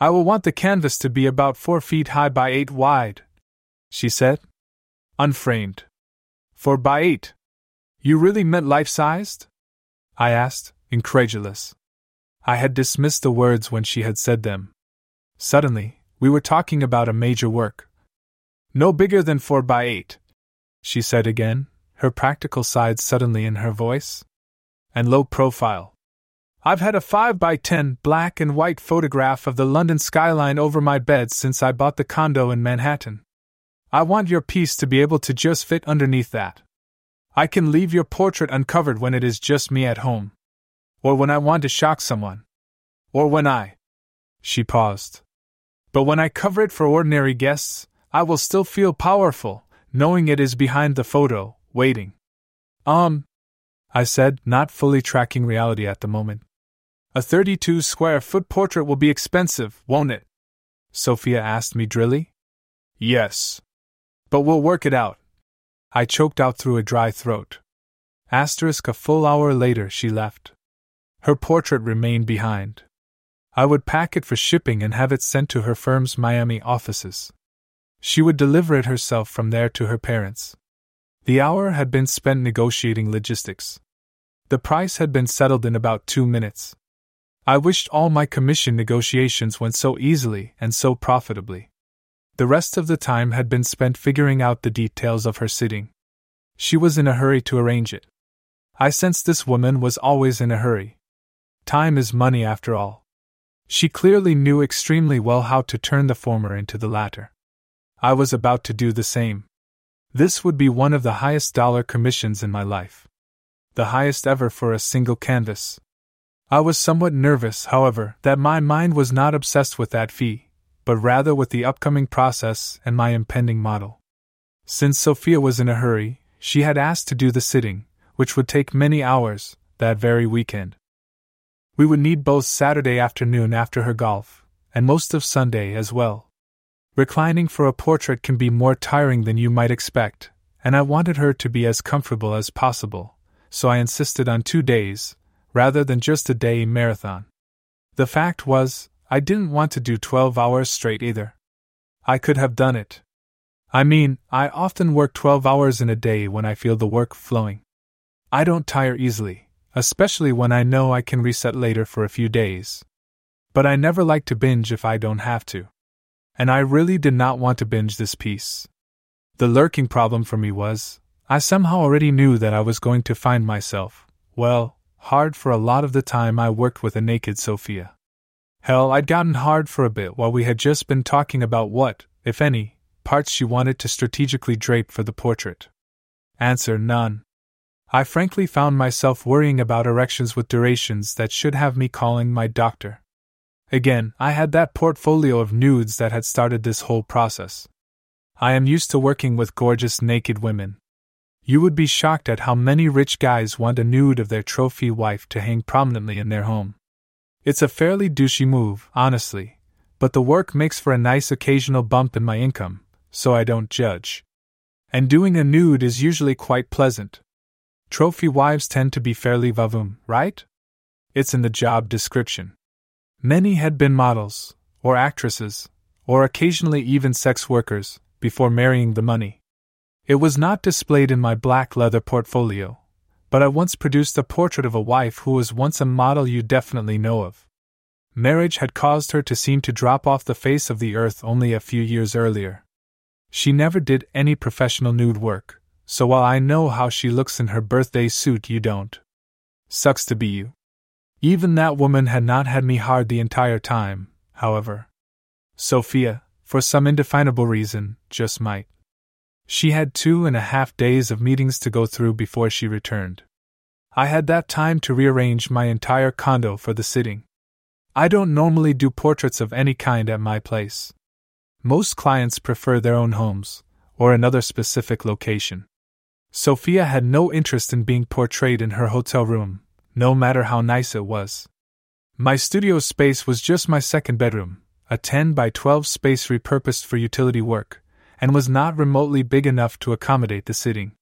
I will want the canvas to be about four feet high by eight wide, she said. Unframed. Four by eight. You really meant life sized? I asked, incredulous. I had dismissed the words when she had said them. Suddenly, we were talking about a major work. No bigger than four by eight, she said again, her practical side suddenly in her voice. And low profile. I've had a 5 by 10 black and white photograph of the London skyline over my bed since I bought the condo in Manhattan. I want your piece to be able to just fit underneath that. I can leave your portrait uncovered when it is just me at home. Or when I want to shock someone. Or when I. She paused. But when I cover it for ordinary guests, I will still feel powerful, knowing it is behind the photo, waiting. Um, I said, not fully tracking reality at the moment. A 32 square foot portrait will be expensive, won't it? Sophia asked me drily. Yes. But we'll work it out. I choked out through a dry throat. Asterisk a full hour later, she left. Her portrait remained behind. I would pack it for shipping and have it sent to her firm's Miami offices. She would deliver it herself from there to her parents. The hour had been spent negotiating logistics. The price had been settled in about two minutes. I wished all my commission negotiations went so easily and so profitably. The rest of the time had been spent figuring out the details of her sitting. She was in a hurry to arrange it. I sensed this woman was always in a hurry. Time is money after all. She clearly knew extremely well how to turn the former into the latter. I was about to do the same. This would be one of the highest dollar commissions in my life. The highest ever for a single canvas. I was somewhat nervous, however, that my mind was not obsessed with that fee, but rather with the upcoming process and my impending model. Since Sophia was in a hurry, she had asked to do the sitting, which would take many hours, that very weekend. We would need both Saturday afternoon after her golf, and most of Sunday as well. Reclining for a portrait can be more tiring than you might expect, and I wanted her to be as comfortable as possible, so I insisted on two days, rather than just a day marathon. The fact was, I didn't want to do 12 hours straight either. I could have done it. I mean, I often work 12 hours in a day when I feel the work flowing. I don't tire easily, especially when I know I can reset later for a few days. But I never like to binge if I don't have to. And I really did not want to binge this piece. The lurking problem for me was, I somehow already knew that I was going to find myself, well, hard for a lot of the time I worked with a naked Sophia. Hell, I'd gotten hard for a bit while we had just been talking about what, if any, parts she wanted to strategically drape for the portrait. Answer none. I frankly found myself worrying about erections with durations that should have me calling my doctor. Again, I had that portfolio of nudes that had started this whole process. I am used to working with gorgeous naked women, you would be shocked at how many rich guys want a nude of their trophy wife to hang prominently in their home. It's a fairly douchey move, honestly, but the work makes for a nice occasional bump in my income, so I don't judge. And doing a nude is usually quite pleasant. Trophy wives tend to be fairly vavoom, right? It's in the job description. Many had been models, or actresses, or occasionally even sex workers, before marrying the money. It was not displayed in my black leather portfolio, but I once produced a portrait of a wife who was once a model you definitely know of. Marriage had caused her to seem to drop off the face of the earth only a few years earlier. She never did any professional nude work, so while I know how she looks in her birthday suit, you don't. Sucks to be you. Even that woman had not had me hard the entire time, however. Sophia, for some indefinable reason, just might. She had two and a half days of meetings to go through before she returned. I had that time to rearrange my entire condo for the sitting. I don't normally do portraits of any kind at my place. Most clients prefer their own homes, or another specific location. Sophia had no interest in being portrayed in her hotel room, no matter how nice it was. My studio space was just my second bedroom, a 10 by 12 space repurposed for utility work, and was not remotely big enough to accommodate the sitting.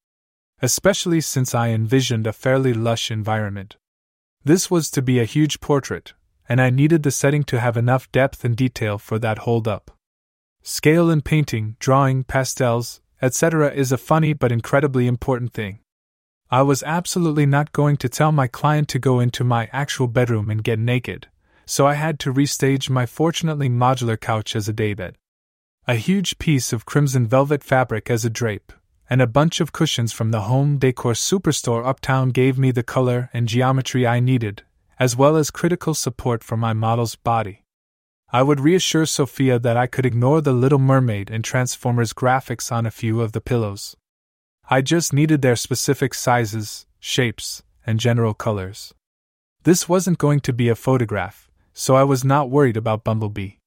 Especially since I envisioned a fairly lush environment. This was to be a huge portrait, and I needed the setting to have enough depth and detail for that hold up. Scale in painting, drawing, pastels, etc., is a funny but incredibly important thing. I was absolutely not going to tell my client to go into my actual bedroom and get naked, so I had to restage my fortunately modular couch as a daybed. A huge piece of crimson velvet fabric as a drape, and a bunch of cushions from the home decor superstore uptown gave me the color and geometry I needed, as well as critical support for my model's body. I would reassure Sophia that I could ignore the Little Mermaid and Transformers graphics on a few of the pillows. I just needed their specific sizes, shapes, and general colors. This wasn't going to be a photograph, so I was not worried about Bumblebee.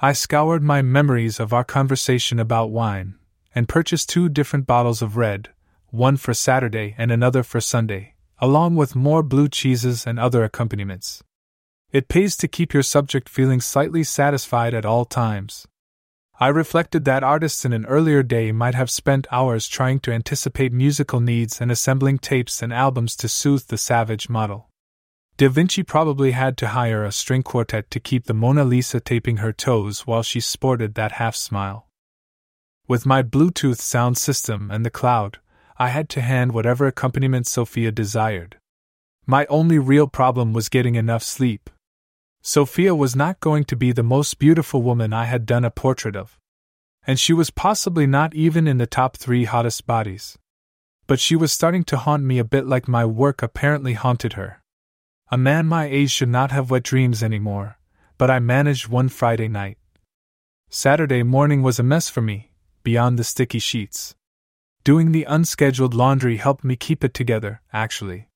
I scoured my memories of our conversation about wine, and purchased two different bottles of red, one for Saturday and another for Sunday, along with more blue cheeses and other accompaniments. It pays to keep your subject feeling slightly satisfied at all times. I reflected that artists in an earlier day might have spent hours trying to anticipate musical needs and assembling tapes and albums to soothe the savage model. Da Vinci probably had to hire a string quartet to keep the Mona Lisa taping her toes while she sported that half smile. With my Bluetooth sound system and the cloud, I had to hand whatever accompaniment Sophia desired. My only real problem was getting enough sleep. Sophia was not going to be the most beautiful woman I had done a portrait of. And she was possibly not even in the top three hottest bodies. But she was starting to haunt me a bit like my work apparently haunted her. A man my age should not have wet dreams anymore, but I managed one Friday night. Saturday morning was a mess for me, beyond the sticky sheets. Doing the unscheduled laundry helped me keep it together, actually.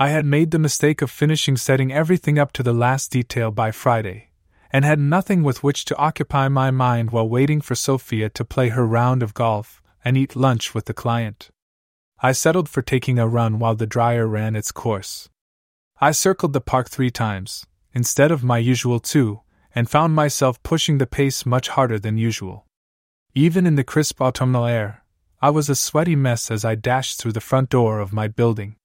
I had made the mistake of finishing setting everything up to the last detail by Friday, and had nothing with which to occupy my mind while waiting for Sophia to play her round of golf and eat lunch with the client. I settled for taking a run while the dryer ran its course. I circled the park three times, instead of my usual two, and found myself pushing the pace much harder than usual. Even in the crisp autumnal air, I was a sweaty mess as I dashed through the front door of my building.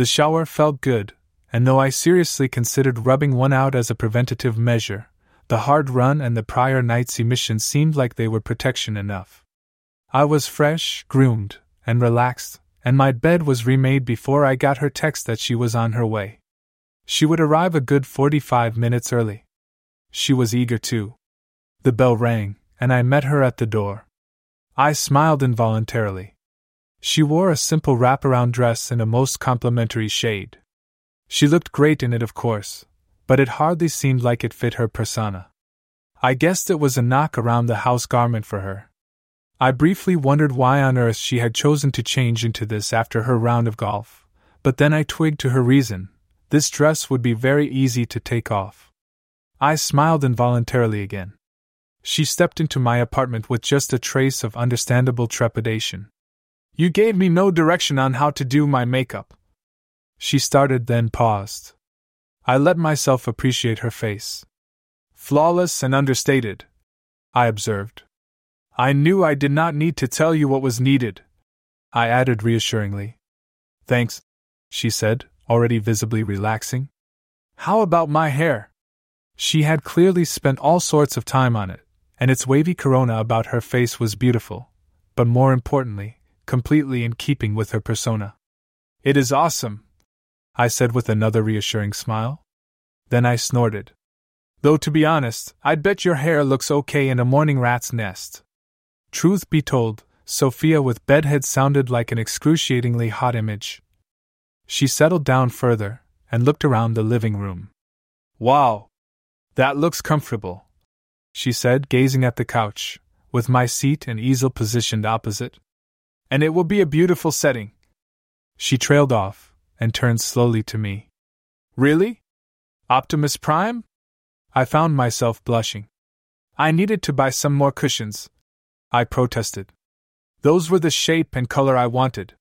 The shower felt good, and though I seriously considered rubbing one out as a preventative measure, the hard run and the prior night's emissions seemed like they were protection enough. I was fresh, groomed, and relaxed, and my bed was remade before I got her text that she was on her way. She would arrive a good 45 minutes early. She was eager too. The bell rang, and I met her at the door. I smiled involuntarily. She wore a simple wraparound dress in a most complimentary shade. She looked great in it, of course, but it hardly seemed like it fit her persona. I guessed it was a knock around the house garment for her. I briefly wondered why on earth she had chosen to change into this after her round of golf, but then I twigged to her reason this dress would be very easy to take off. I smiled involuntarily again. She stepped into my apartment with just a trace of understandable trepidation. You gave me no direction on how to do my makeup. She started, then paused. I let myself appreciate her face. Flawless and understated, I observed. I knew I did not need to tell you what was needed. I added reassuringly. Thanks, she said, already visibly relaxing. How about my hair? She had clearly spent all sorts of time on it, and its wavy corona about her face was beautiful, but more importantly, completely in keeping with her persona. It is awesome, I said with another reassuring smile. Then I snorted. Though to be honest, I'd bet your hair looks okay in a morning rat's nest. Truth be told, Sophia with bedhead sounded like an excruciatingly hot image. She settled down further and looked around the living room. Wow! That looks comfortable, she said, gazing at the couch, with my seat and easel positioned opposite and it will be a beautiful setting. She trailed off and turned slowly to me. Really? Optimus Prime? I found myself blushing. I needed to buy some more cushions. I protested. Those were the shape and color I wanted,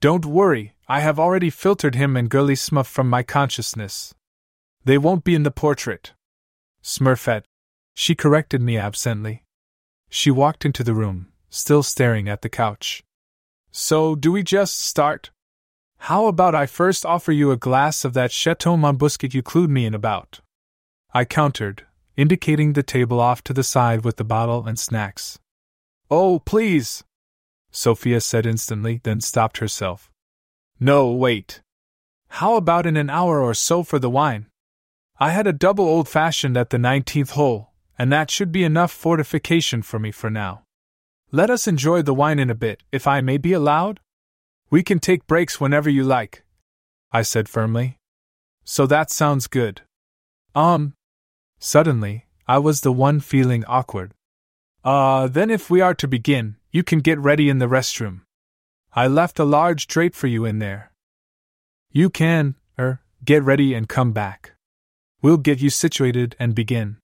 Don't worry, I have already filtered him and girly Smurf from my consciousness. They won't be in the portrait. Smurfette. She corrected me absently. She walked into the room, still staring at the couch. So, do we just start? How about I first offer you a glass of that Chateau Montbuscat you clued me in about? I countered, indicating the table off to the side with the bottle and snacks. Oh, please! Sophia said instantly, then stopped herself. No, wait. How about in an hour or so for the wine? I had a double old fashioned at the nineteenth hole, and that should be enough fortification for me for now. Let us enjoy the wine in a bit, if I may be allowed? We can take breaks whenever you like, I said firmly. So that sounds good. Um. Suddenly, I was the one feeling awkward. Uh, then if we are to begin, you can get ready in the restroom. I left a large drape for you in there. You can, er, get ready and come back. We'll get you situated and begin.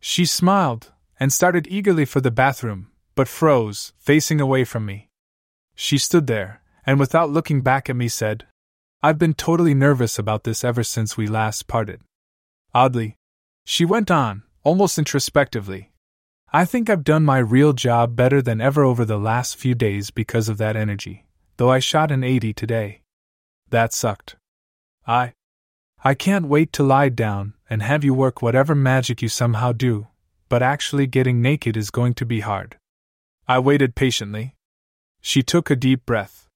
She smiled and started eagerly for the bathroom, but froze, facing away from me. She stood there, and without looking back at me said, I've been totally nervous about this ever since we last parted. Oddly, she went on, almost introspectively. I think I've done my real job better than ever over the last few days because of that energy, though I shot an 80 today. That sucked. I. I can't wait to lie down and have you work whatever magic you somehow do, but actually getting naked is going to be hard. I waited patiently. She took a deep breath.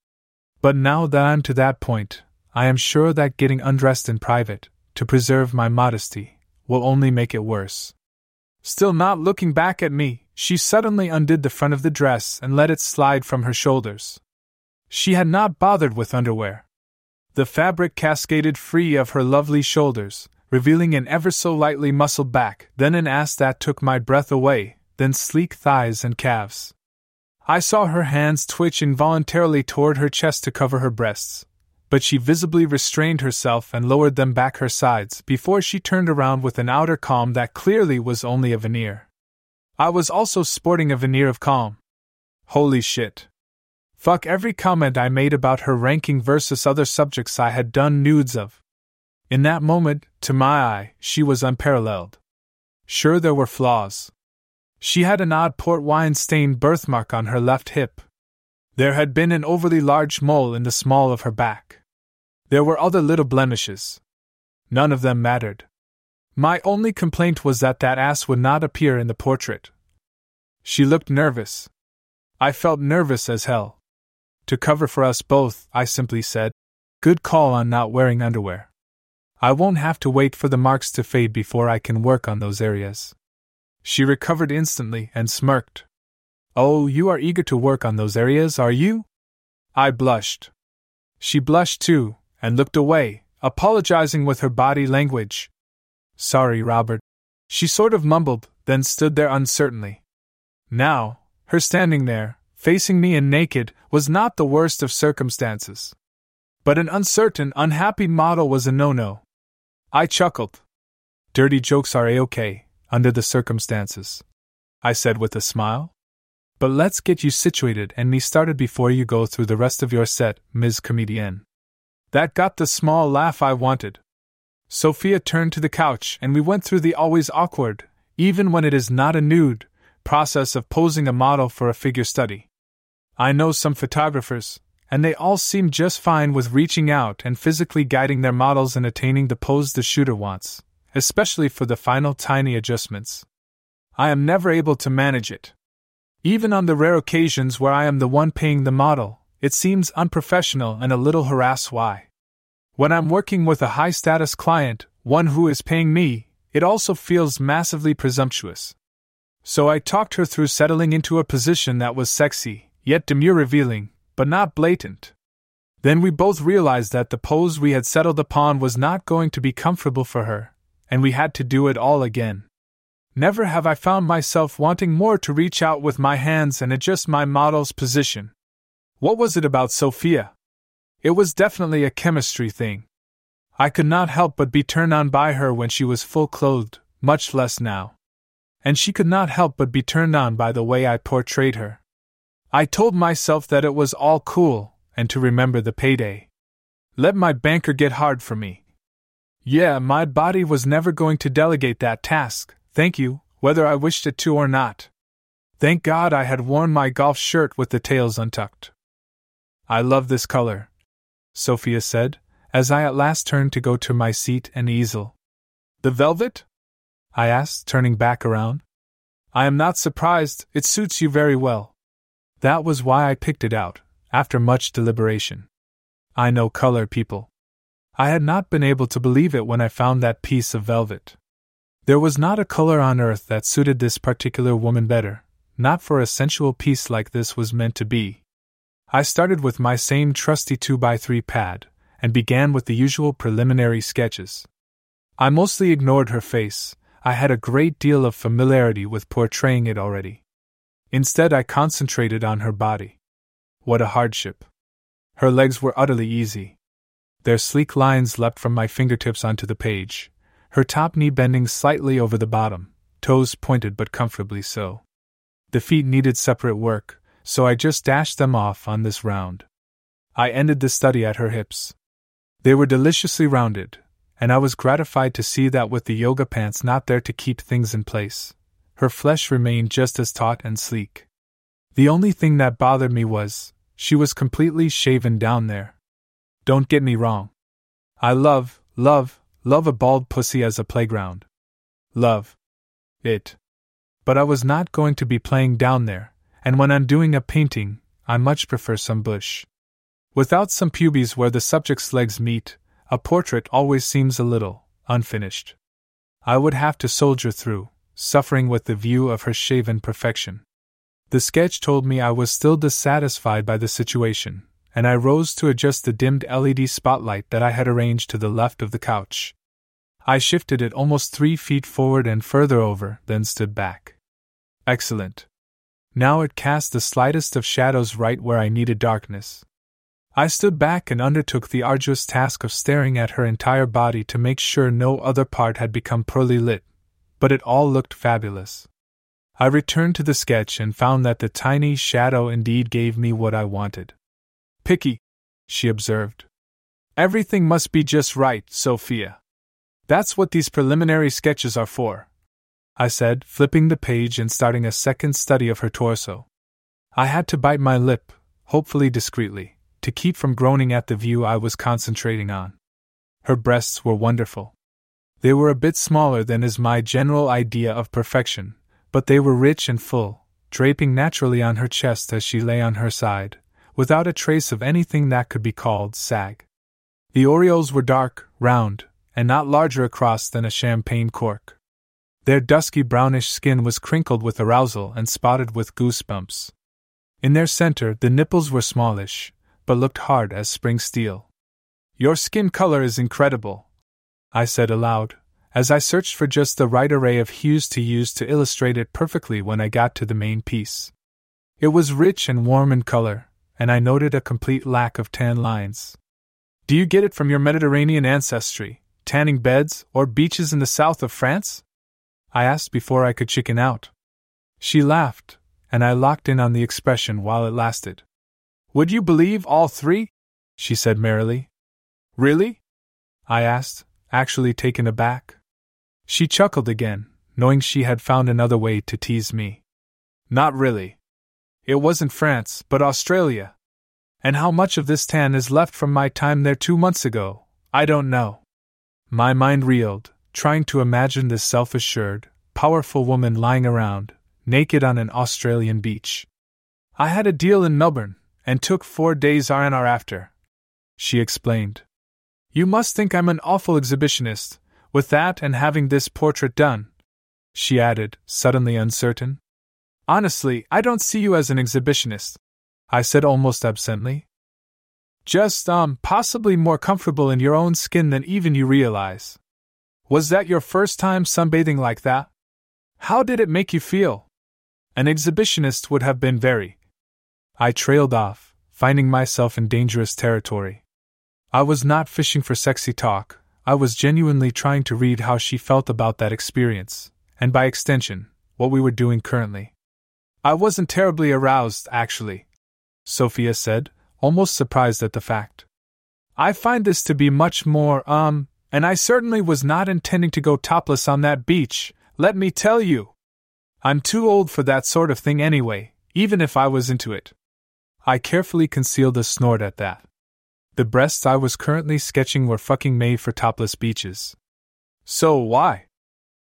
But now that I'm to that point, I am sure that getting undressed in private, to preserve my modesty, will only make it worse. Still not looking back at me, she suddenly undid the front of the dress and let it slide from her shoulders. She had not bothered with underwear. The fabric cascaded free of her lovely shoulders, revealing an ever so lightly muscled back, then an ass that took my breath away, then sleek thighs and calves. I saw her hands twitch involuntarily toward her chest to cover her breasts, but she visibly restrained herself and lowered them back her sides before she turned around with an outer calm that clearly was only a veneer. I was also sporting a veneer of calm. Holy shit. Fuck every comment I made about her ranking versus other subjects I had done nudes of. In that moment, to my eye, she was unparalleled. Sure, there were flaws. She had an odd port wine stained birthmark on her left hip. There had been an overly large mole in the small of her back. There were other little blemishes. None of them mattered. My only complaint was that that ass would not appear in the portrait. She looked nervous. I felt nervous as hell. To cover for us both, I simply said, Good call on not wearing underwear. I won't have to wait for the marks to fade before I can work on those areas. She recovered instantly and smirked. Oh, you are eager to work on those areas, are you? I blushed. She blushed too, and looked away, apologizing with her body language. Sorry, Robert. She sort of mumbled, then stood there uncertainly. Now, her standing there, facing me and naked, was not the worst of circumstances. But an uncertain, unhappy model was a no no. I chuckled. Dirty jokes are a okay, under the circumstances. I said with a smile. But let's get you situated and me started before you go through the rest of your set, Ms. Comedienne. That got the small laugh I wanted. Sophia turned to the couch and we went through the always awkward, even when it is not a nude, process of posing a model for a figure study. I know some photographers, and they all seem just fine with reaching out and physically guiding their models in attaining the pose the shooter wants, especially for the final tiny adjustments. I am never able to manage it. Even on the rare occasions where I am the one paying the model, it seems unprofessional and a little harass why. When I'm working with a high status client, one who is paying me, it also feels massively presumptuous. So I talked her through settling into a position that was sexy, yet demure revealing, but not blatant. Then we both realized that the pose we had settled upon was not going to be comfortable for her, and we had to do it all again. Never have I found myself wanting more to reach out with my hands and adjust my model's position. What was it about Sophia? It was definitely a chemistry thing. I could not help but be turned on by her when she was full clothed, much less now. And she could not help but be turned on by the way I portrayed her. I told myself that it was all cool, and to remember the payday. Let my banker get hard for me. Yeah, my body was never going to delegate that task, thank you, whether I wished it to or not. Thank God I had worn my golf shirt with the tails untucked. I love this color, Sophia said, as I at last turned to go to my seat and easel. The velvet? I asked, turning back around. I am not surprised, it suits you very well. That was why I picked it out, after much deliberation. I know color people. I had not been able to believe it when I found that piece of velvet. There was not a color on earth that suited this particular woman better, not for a sensual piece like this was meant to be. I started with my same trusty 2x3 pad, and began with the usual preliminary sketches. I mostly ignored her face, I had a great deal of familiarity with portraying it already. Instead, I concentrated on her body. What a hardship! Her legs were utterly easy. Their sleek lines leapt from my fingertips onto the page, her top knee bending slightly over the bottom, toes pointed but comfortably so. The feet needed separate work, so I just dashed them off on this round. I ended the study at her hips. They were deliciously rounded, and I was gratified to see that with the yoga pants not there to keep things in place, her flesh remained just as taut and sleek. The only thing that bothered me was, she was completely shaven down there. Don't get me wrong. I love, love, love a bald pussy as a playground. Love. It but I was not going to be playing down there, and when I'm doing a painting, I much prefer some bush. Without some pubes where the subject's legs meet, a portrait always seems a little unfinished. I would have to soldier through, suffering with the view of her shaven perfection. The sketch told me I was still dissatisfied by the situation, and I rose to adjust the dimmed LED spotlight that I had arranged to the left of the couch. I shifted it almost three feet forward and further over, then stood back. Excellent. Now it cast the slightest of shadows right where I needed darkness. I stood back and undertook the arduous task of staring at her entire body to make sure no other part had become poorly lit, but it all looked fabulous. I returned to the sketch and found that the tiny shadow indeed gave me what I wanted. Picky, she observed. Everything must be just right, Sophia. That's what these preliminary sketches are for. I said, flipping the page and starting a second study of her torso. I had to bite my lip, hopefully discreetly, to keep from groaning at the view I was concentrating on. Her breasts were wonderful. They were a bit smaller than is my general idea of perfection, but they were rich and full, draping naturally on her chest as she lay on her side, without a trace of anything that could be called sag. The areolas were dark, round, and not larger across than a champagne cork. Their dusky brownish skin was crinkled with arousal and spotted with goosebumps. In their center, the nipples were smallish, but looked hard as spring steel. Your skin color is incredible, I said aloud, as I searched for just the right array of hues to use to illustrate it perfectly when I got to the main piece. It was rich and warm in color, and I noted a complete lack of tan lines. Do you get it from your Mediterranean ancestry, tanning beds, or beaches in the south of France? I asked before I could chicken out. She laughed, and I locked in on the expression while it lasted. Would you believe all three? she said merrily. Really? I asked, actually taken aback. She chuckled again, knowing she had found another way to tease me. Not really. It wasn't France, but Australia. And how much of this tan is left from my time there two months ago, I don't know. My mind reeled, trying to imagine this self assured, powerful woman lying around, naked on an Australian beach. I had a deal in Melbourne, and took four days R&R after. She explained. You must think I'm an awful exhibitionist, with that and having this portrait done. She added, suddenly uncertain. Honestly, I don't see you as an exhibitionist, I said almost absently. Just, um, possibly more comfortable in your own skin than even you realize. Was that your first time sunbathing like that? How did it make you feel? An exhibitionist would have been very. I trailed off, finding myself in dangerous territory. I was not fishing for sexy talk, I was genuinely trying to read how she felt about that experience, and by extension, what we were doing currently. I wasn't terribly aroused, actually, Sophia said, almost surprised at the fact. I find this to be much more, um, and I certainly was not intending to go topless on that beach, let me tell you. I'm too old for that sort of thing anyway, even if I was into it. I carefully concealed a snort at that. The breasts I was currently sketching were fucking made for topless beaches. So why?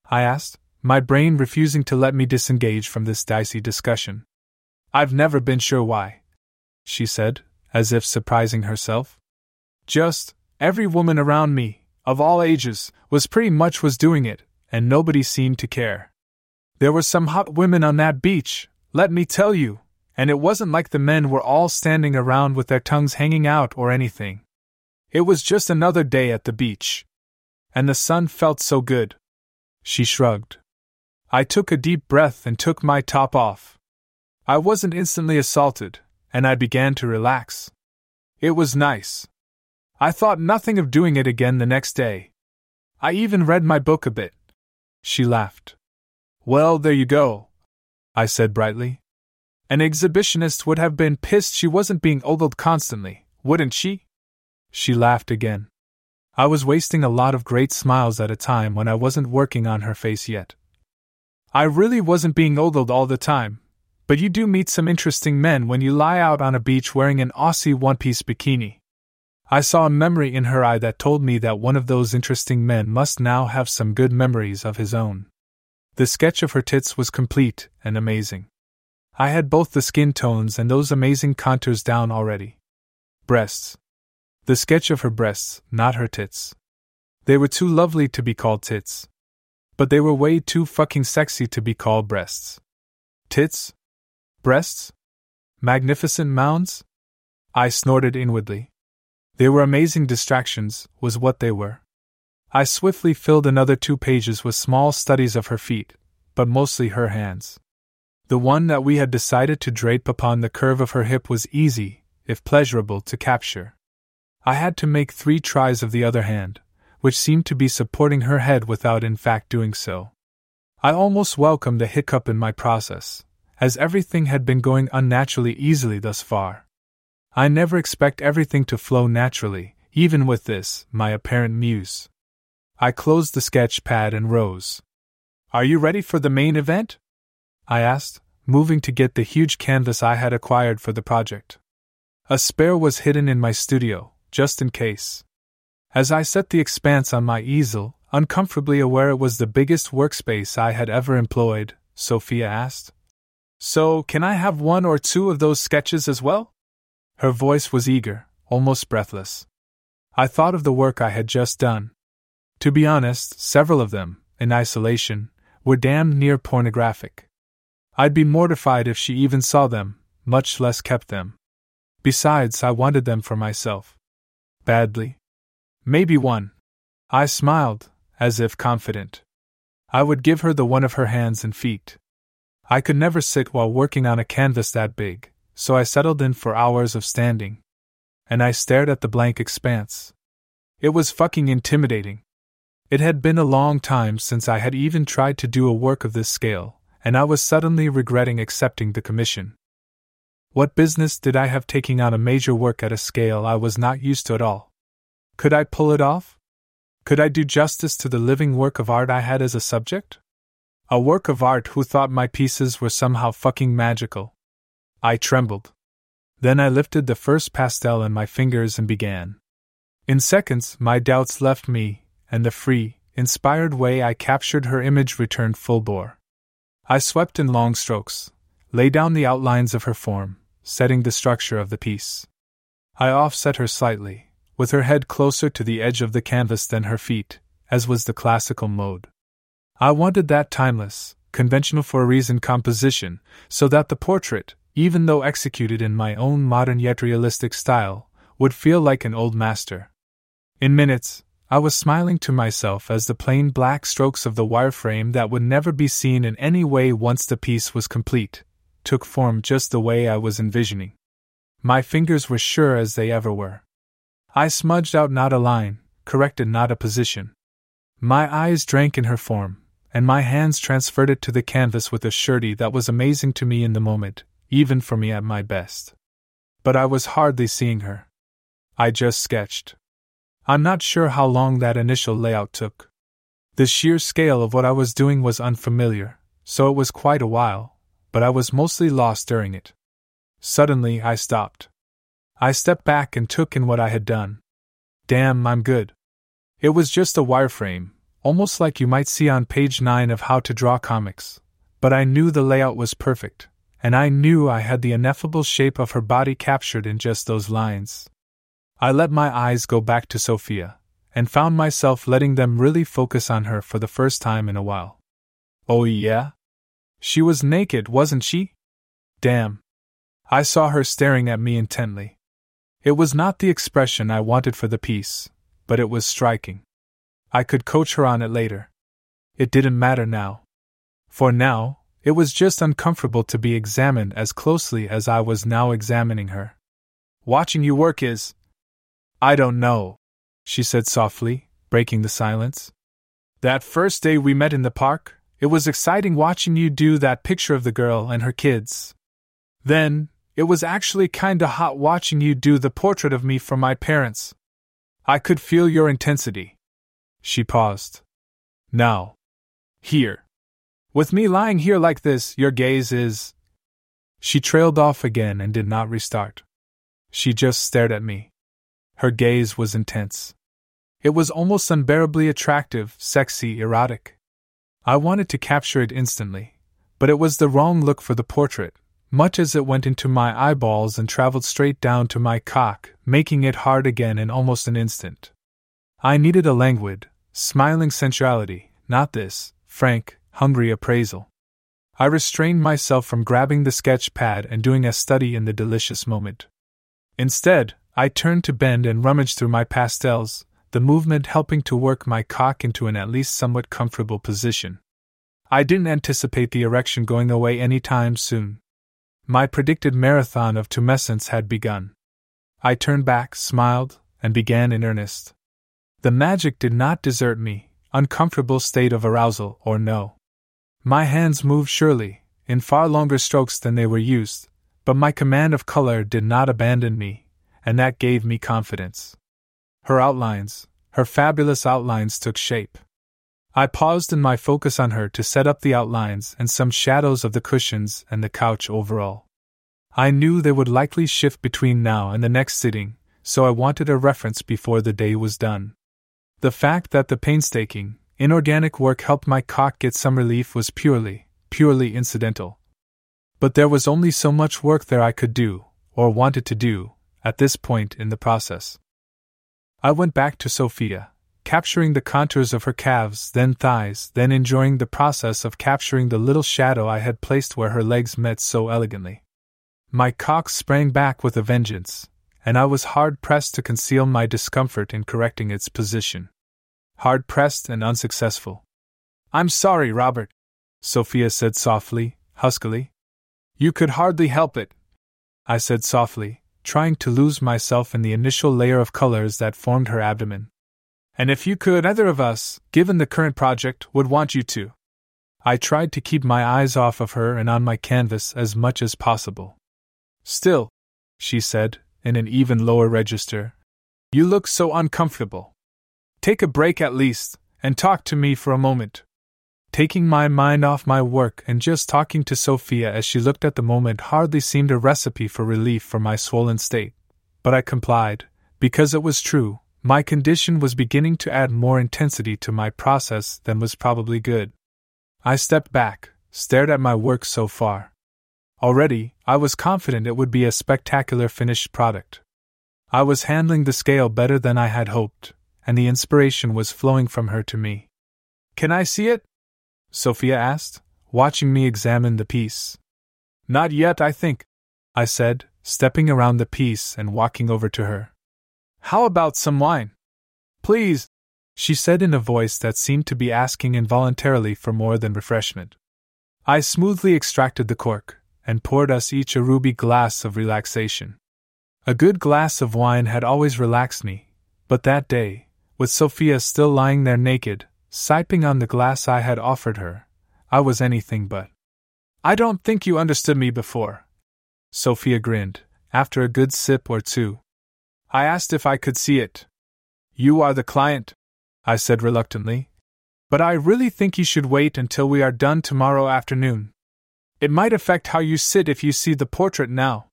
I asked, my brain refusing to let me disengage from this dicey discussion. I've never been sure why, she said, as if surprising herself. Just, every woman around me, of all ages, was pretty much was doing it, and nobody seemed to care. There were some hot women on that beach, let me tell you, and it wasn't like the men were all standing around with their tongues hanging out or anything. It was just another day at the beach. And the sun felt so good. She shrugged. I took a deep breath and took my top off. I wasn't instantly assaulted, and I began to relax. It was nice. I thought nothing of doing it again the next day. I even read my book a bit. She laughed. Well, there you go, I said brightly. An exhibitionist would have been pissed she wasn't being ogled constantly, wouldn't she? She laughed again. I was wasting a lot of great smiles at a time when I wasn't working on her face yet. I really wasn't being ogled all the time, but you do meet some interesting men when you lie out on a beach wearing an Aussie one piece bikini. I saw a memory in her eye that told me that one of those interesting men must now have some good memories of his own. The sketch of her tits was complete and amazing. I had both the skin tones and those amazing contours down already. Breasts. The sketch of her breasts, not her tits. They were too lovely to be called tits. But they were way too fucking sexy to be called breasts. Tits? Breasts? Magnificent mounds? I snorted inwardly. They were amazing distractions, was what they were. I swiftly filled another two pages with small studies of her feet, but mostly her hands. The one that we had decided to drape upon the curve of her hip was easy, if pleasurable, to capture. I had to make three tries of the other hand, which seemed to be supporting her head without in fact doing so. I almost welcomed the hiccup in my process, as everything had been going unnaturally easily thus far. I never expect everything to flow naturally, even with this, my apparent muse. I closed the sketch pad and rose. Are you ready for the main event? I asked, moving to get the huge canvas I had acquired for the project. A spare was hidden in my studio, just in case. As I set the expanse on my easel, uncomfortably aware it was the biggest workspace I had ever employed, Sophia asked. So, can I have one or two of those sketches as well? Her voice was eager, almost breathless. I thought of the work I had just done. To be honest, several of them, in isolation, were damned near pornographic. I'd be mortified if she even saw them, much less kept them. Besides, I wanted them for myself. Badly. Maybe one. I smiled, as if confident. I would give her the one of her hands and feet. I could never sit while working on a canvas that big, so I settled in for hours of standing. And I stared at the blank expanse. It was fucking intimidating. It had been a long time since I had even tried to do a work of this scale, and I was suddenly regretting accepting the commission. What business did I have taking on a major work at a scale I was not used to at all? Could I pull it off? Could I do justice to the living work of art I had as a subject? A work of art who thought my pieces were somehow fucking magical. I trembled. Then I lifted the first pastel in my fingers and began. In seconds, my doubts left me, and the free, inspired way I captured her image returned full bore. I swept in long strokes, lay down the outlines of her form, setting the structure of the piece. I offset her slightly, with her head closer to the edge of the canvas than her feet, as was the classical mode. I wanted that timeless, conventional for a reason composition, so that the portrait, even though executed in my own modern yet realistic style, would feel like an old master. In minutes, I was smiling to myself as the plain black strokes of the wireframe that would never be seen in any way once the piece was complete took form just the way I was envisioning. My fingers were sure as they ever were. I smudged out not a line, corrected not a position. My eyes drank in her form, and my hands transferred it to the canvas with a surety that was amazing to me in the moment, even for me at my best. but I was hardly seeing her. I just sketched. I'm not sure how long that initial layout took. The sheer scale of what I was doing was unfamiliar, so it was quite a while, but I was mostly lost during it. Suddenly, I stopped. I stepped back and took in what I had done. Damn, I'm good. It was just a wireframe, almost like you might see on page 9 of How to Draw Comics, but I knew the layout was perfect, and I knew I had the ineffable shape of her body captured in just those lines. I let my eyes go back to Sophia, and found myself letting them really focus on her for the first time in a while. Oh, yeah? She was naked, wasn't she? Damn. I saw her staring at me intently. It was not the expression I wanted for the piece, but it was striking. I could coach her on it later. It didn't matter now. For now, it was just uncomfortable to be examined as closely as I was now examining her. Watching you work is. I don't know, she said softly, breaking the silence. That first day we met in the park, it was exciting watching you do that picture of the girl and her kids. Then, it was actually kinda hot watching you do the portrait of me for my parents. I could feel your intensity. She paused. Now. Here. With me lying here like this, your gaze is. She trailed off again and did not restart. She just stared at me. Her gaze was intense. It was almost unbearably attractive, sexy, erotic. I wanted to capture it instantly, but it was the wrong look for the portrait, much as it went into my eyeballs and traveled straight down to my cock, making it hard again in almost an instant. I needed a languid, Smiling sensuality, not this, frank, hungry appraisal. I restrained myself from grabbing the sketch pad and doing a study in the delicious moment. Instead, I turned to bend and rummage through my pastels, the movement helping to work my cock into an at least somewhat comfortable position. I didn't anticipate the erection going away any time soon. My predicted marathon of tumescence had begun. I turned back, smiled, and began in earnest. The magic did not desert me, uncomfortable state of arousal or no. My hands moved surely, in far longer strokes than they were used, but my command of color did not abandon me, and that gave me confidence. Her outlines, her fabulous outlines took shape. I paused in my focus on her to set up the outlines and some shadows of the cushions and the couch overall. I knew they would likely shift between now and the next sitting, so I wanted a reference before the day was done. The fact that the painstaking, inorganic work helped my cock get some relief was purely, purely incidental. But there was only so much work there I could do, or wanted to do, at this point in the process. I went back to Sophia, capturing the contours of her calves, then thighs, then enjoying the process of capturing the little shadow I had placed where her legs met so elegantly. My cock sprang back with a vengeance, and I was hard pressed to conceal my discomfort in correcting its position. Hard pressed and unsuccessful. I'm sorry, Robert, Sophia said softly, huskily. You could hardly help it, I said softly, trying to lose myself in the initial layer of colors that formed her abdomen. And if you could, either of us, given the current project, would want you to. I tried to keep my eyes off of her and on my canvas as much as possible. Still, she said, in an even lower register. You look so uncomfortable. Take a break at least, and talk to me for a moment. Taking my mind off my work and just talking to Sophia as she looked at the moment hardly seemed a recipe for relief for my swollen state. But I complied, because it was true, my condition was beginning to add more intensity to my process than was probably good. I stepped back, stared at my work so far. Already, I was confident it would be a spectacular finished product. I was handling the scale better than I had hoped, and the inspiration was flowing from her to me. Can I see it? Sophia asked, watching me examine the piece. Not yet, I think, I said, stepping around the piece and walking over to her. How about some wine? Please, she said in a voice that seemed to be asking involuntarily for more than refreshment. I smoothly extracted the cork, and poured us each a ruby glass of relaxation. A good glass of wine had always relaxed me, but that day, with Sophia still lying there naked, sipping on the glass I had offered her, I was anything but. I don't think you understood me before. Sophia grinned, after a good sip or two. I asked if I could see it. You are the client, I said reluctantly. But I really think you should wait until we are done tomorrow afternoon. It might affect how you sit if you see the portrait now.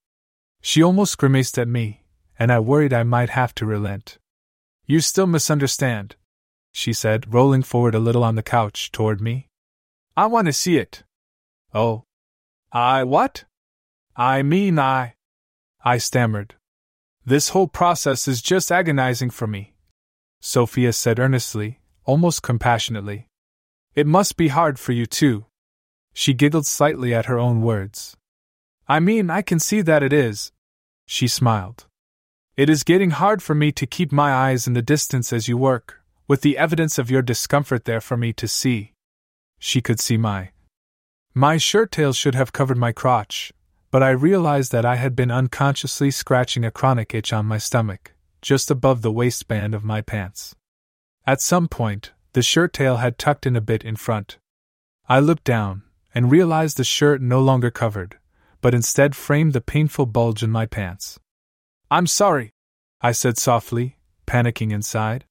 She almost grimaced at me, and I worried I might have to relent. You still misunderstand, she said, rolling forward a little on the couch toward me. I want to see it. Oh. I what? I mean, I. I stammered. This whole process is just agonizing for me. Sophia said earnestly, almost compassionately. It must be hard for you, too. She giggled slightly at her own words. I mean, I can see that it is. She smiled. It is getting hard for me to keep my eyes in the distance as you work, with the evidence of your discomfort there for me to see. She could see my. My shirt tail should have covered my crotch, but I realized that I had been unconsciously scratching a chronic itch on my stomach, just above the waistband of my pants. At some point, the shirt tail had tucked in a bit in front. I looked down and realized the shirt no longer covered, but instead framed the painful bulge in my pants. I'm sorry, I said softly, panicking inside.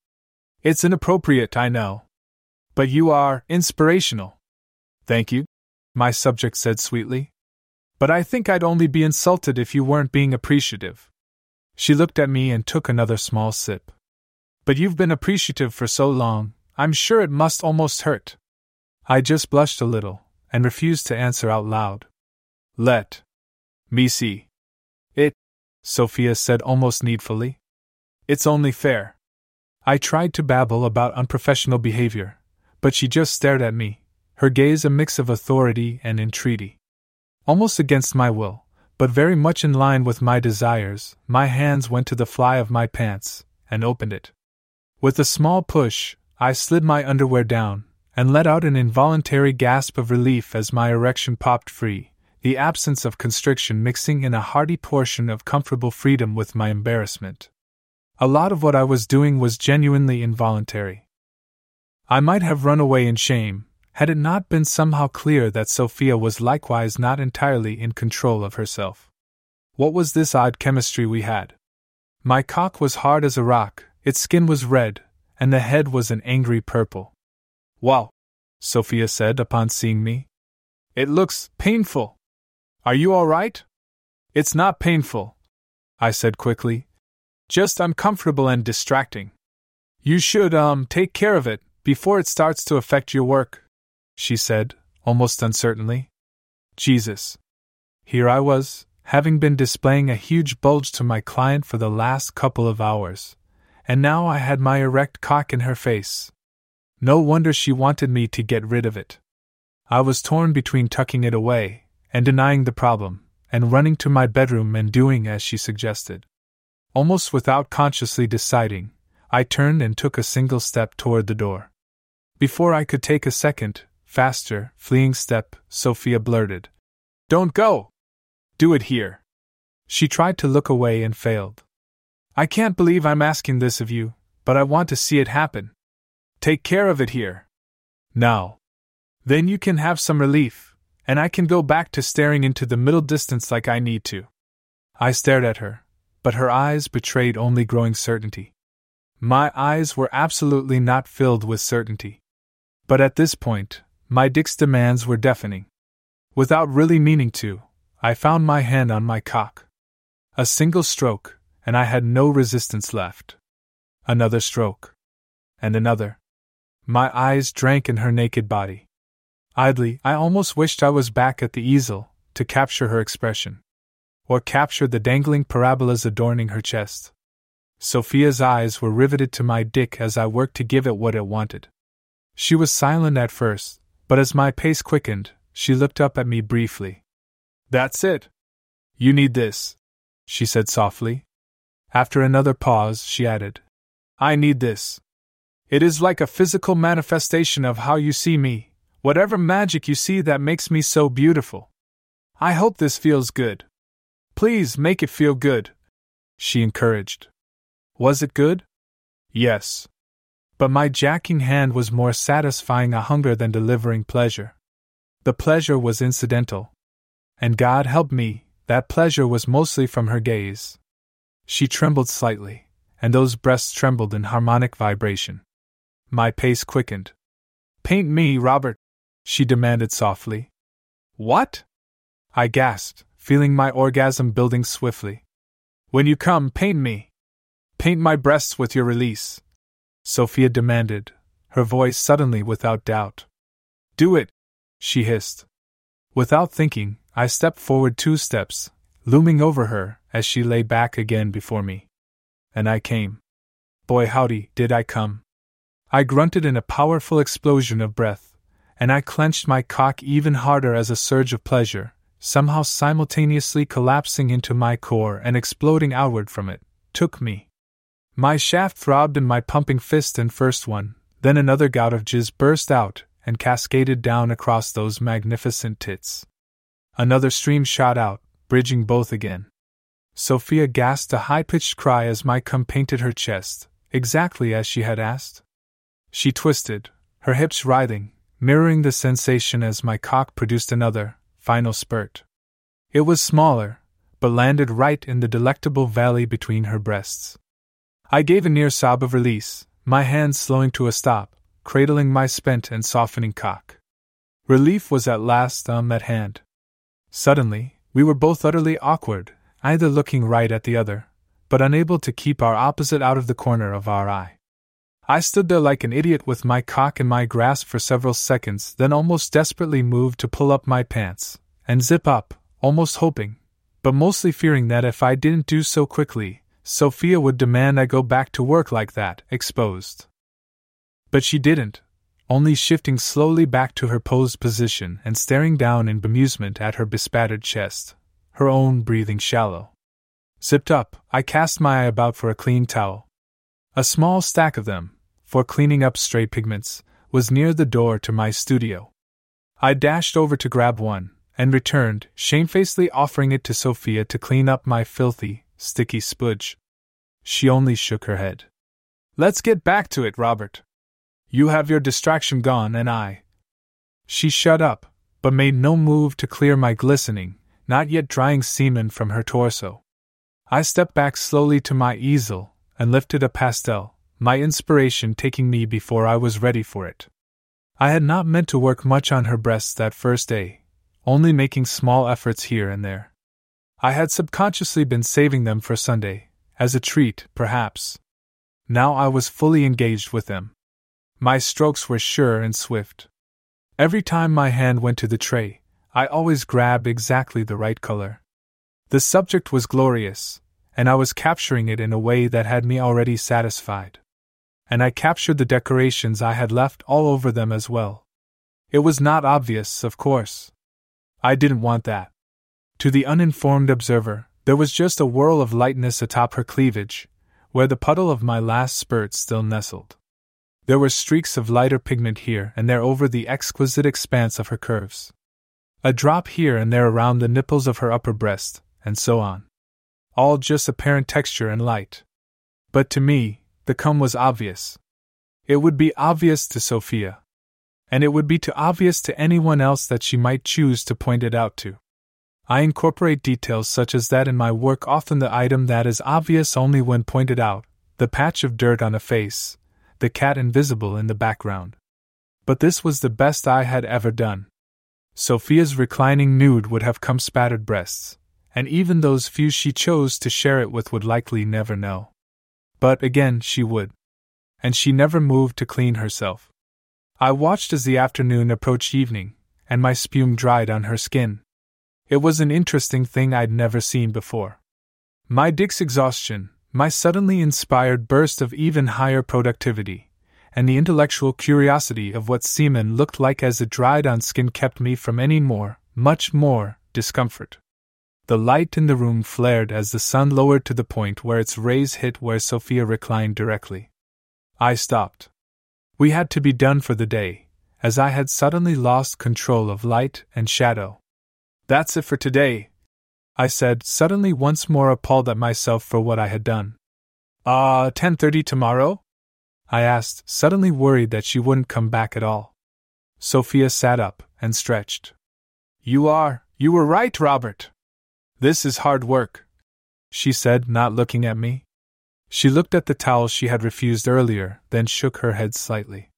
It's inappropriate, I know. But you are inspirational. Thank you, my subject said sweetly. But I think I'd only be insulted if you weren't being appreciative. She looked at me and took another small sip. But you've been appreciative for so long, I'm sure it must almost hurt. I just blushed a little, and refused to answer out loud. Let me see. It, Sophia said almost needfully. It's only fair. I tried to babble about unprofessional behavior, but she just stared at me, her gaze a mix of authority and entreaty. Almost against my will, but very much in line with my desires, my hands went to the fly of my pants and opened it. With a small push, I slid my underwear down and let out an involuntary gasp of relief as my erection popped free, the absence of constriction mixing in a hearty portion of comfortable freedom with my embarrassment. A lot of what I was doing was genuinely involuntary. I might have run away in shame, had it not been somehow clear that Sophia was likewise not entirely in control of herself. What was this odd chemistry we had? My cock was hard as a rock, its skin was red, and the head was an angry purple. Wow, Sophia said upon seeing me. It looks painful. Are you all right? It's not painful, I said quickly, just uncomfortable and distracting. You should, um, take care of it before it starts to affect your work, she said, almost uncertainly. Jesus. Here I was, having been displaying a huge bulge to my client for the last couple of hours, and now I had my erect cock in her face. No wonder she wanted me to get rid of it. I was torn between tucking it away and denying the problem, and running to my bedroom and doing as she suggested. Almost without consciously deciding, I turned and took a single step toward the door. Before I could take a second, faster, fleeing step, Sophia blurted, Don't go! Do it here! She tried to look away and failed. I can't believe I'm asking this of you, but I want to see it happen. Take care of it here. Now. Then you can have some relief, and I can go back to staring into the middle distance like I need to. I stared at her, but her eyes betrayed only growing certainty. My eyes were absolutely not filled with certainty. But at this point, my Dick's demands were deafening. Without really meaning to, I found my hand on my cock. A single stroke, and I had no resistance left. Another stroke. And another. My eyes drank in her naked body. Idly, I almost wished I was back at the easel, to capture her expression or capture the dangling parabolas adorning her chest. Sophia's eyes were riveted to my dick as I worked to give it what it wanted. She was silent at first, but as my pace quickened, she looked up at me briefly. That's it. You need this, she said softly. After another pause, she added, I need this. It is like a physical manifestation of how you see me, whatever magic you see that makes me so beautiful. I hope this feels good. Please make it feel good, she encouraged. Was it good? Yes. But my jacking hand was more satisfying a hunger than delivering pleasure. The pleasure was incidental. And God help me, that pleasure was mostly from her gaze. She trembled slightly, and those breasts trembled in harmonic vibration. My pace quickened. Paint me, Robert, she demanded softly. What? I gasped, feeling my orgasm building swiftly. When you come, paint me. Paint my breasts with your release. Sophia demanded, her voice suddenly without doubt. Do it, she hissed. Without thinking, I stepped forward two steps, looming over her as she lay back again before me. And I came. Boy, howdy, did I come. I grunted in a powerful explosion of breath, and I clenched my cock even harder as a surge of pleasure, somehow simultaneously collapsing into my core and exploding outward from it, took me. My shaft throbbed in my pumping fist and first one, then another gout of jizz burst out and cascaded down across those magnificent tits. Another stream shot out, bridging both again. Sophia gasped a high pitched cry as my cum painted her chest, exactly as she had asked. She twisted, her hips writhing, mirroring the sensation as my cock produced another, final spurt. It was smaller, but landed right in the delectable valley between her breasts. I gave a near sob of release, my hands slowing to a stop, cradling my spent and softening cock. Relief was at last um at hand. Suddenly, we were both utterly awkward, either looking right at the other, but unable to keep our opposite out of the corner of our eye. I stood there like an idiot with my cock in my grasp for several seconds, then almost desperately moved to pull up my pants and zip up, almost hoping, but mostly fearing that if I didn't do so quickly, Sophia would demand I go back to work like that, exposed. But she didn't, only shifting slowly back to her posed position and staring down in bemusement at her bespattered chest, her own breathing shallow. Zipped up, I cast my eye about for a clean towel. A small stack of them, for cleaning up stray pigments, was near the door to my studio. I dashed over to grab one, and returned, shamefacedly offering it to Sophia to clean up my filthy, sticky spudge. She only shook her head. Let's get back to it, Robert. You have your distraction gone, and I. She shut up, but made no move to clear my glistening, not yet drying semen from her torso. I stepped back slowly to my easel and lifted a pastel, my inspiration taking me before I was ready for it. I had not meant to work much on her breasts that first day, only making small efforts here and there. I had subconsciously been saving them for Sunday, as a treat, perhaps. Now I was fully engaged with them. My strokes were sure and swift. Every time my hand went to the tray, I always grabbed exactly the right color. The subject was glorious, and I was capturing it in a way that had me already satisfied. And I captured the decorations I had left all over them as well. It was not obvious, of course. I didn't want that. To the uninformed observer, there was just a whirl of lightness atop her cleavage, where the puddle of my last spurt still nestled. There were streaks of lighter pigment here and there over the exquisite expanse of her curves. A drop here and there around the nipples of her upper breast, and so on. All just apparent texture and light. But to me, the cum was obvious. It would be obvious to Sophia. And it would be too obvious to anyone else that she might choose to point it out to. I incorporate details such as that in my work, often the item that is obvious only when pointed out, the patch of dirt on a face, the cat invisible in the background. But this was the best I had ever done. Sophia's reclining nude would have come spattered breasts, and even those few she chose to share it with would likely never know. But again, she would. And she never moved to clean herself. I watched as the afternoon approached evening, and my spume dried on her skin. It was an interesting thing I'd never seen before. My dick's exhaustion, my suddenly inspired burst of even higher productivity, and the intellectual curiosity of what semen looked like as it dried on skin kept me from any more, much more, discomfort. The light in the room flared as the sun lowered to the point where its rays hit where Sophia reclined directly. I stopped. We had to be done for the day, as I had suddenly lost control of light and shadow. That's it for today, I said, suddenly once more appalled at myself for what I had done. Ah, uh, 10:30 tomorrow? I asked, suddenly worried that she wouldn't come back at all. Sophia sat up and stretched. You are, you were right, Robert. This is hard work, she said, not looking at me. She looked at the towel she had refused earlier, then shook her head slightly.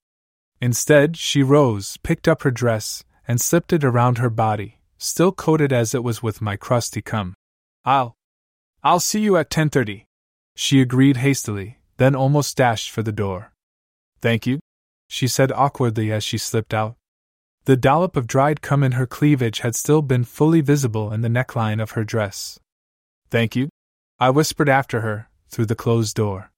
Instead, she rose, picked up her dress, and slipped it around her body, still coated as it was with my crusty cum. I'll. I'll see you at 10:30. She agreed hastily, then almost dashed for the door. Thank you, she said awkwardly as she slipped out. The dollop of dried cum in her cleavage had still been fully visible in the neckline of her dress. Thank you, I whispered after her, through the closed door.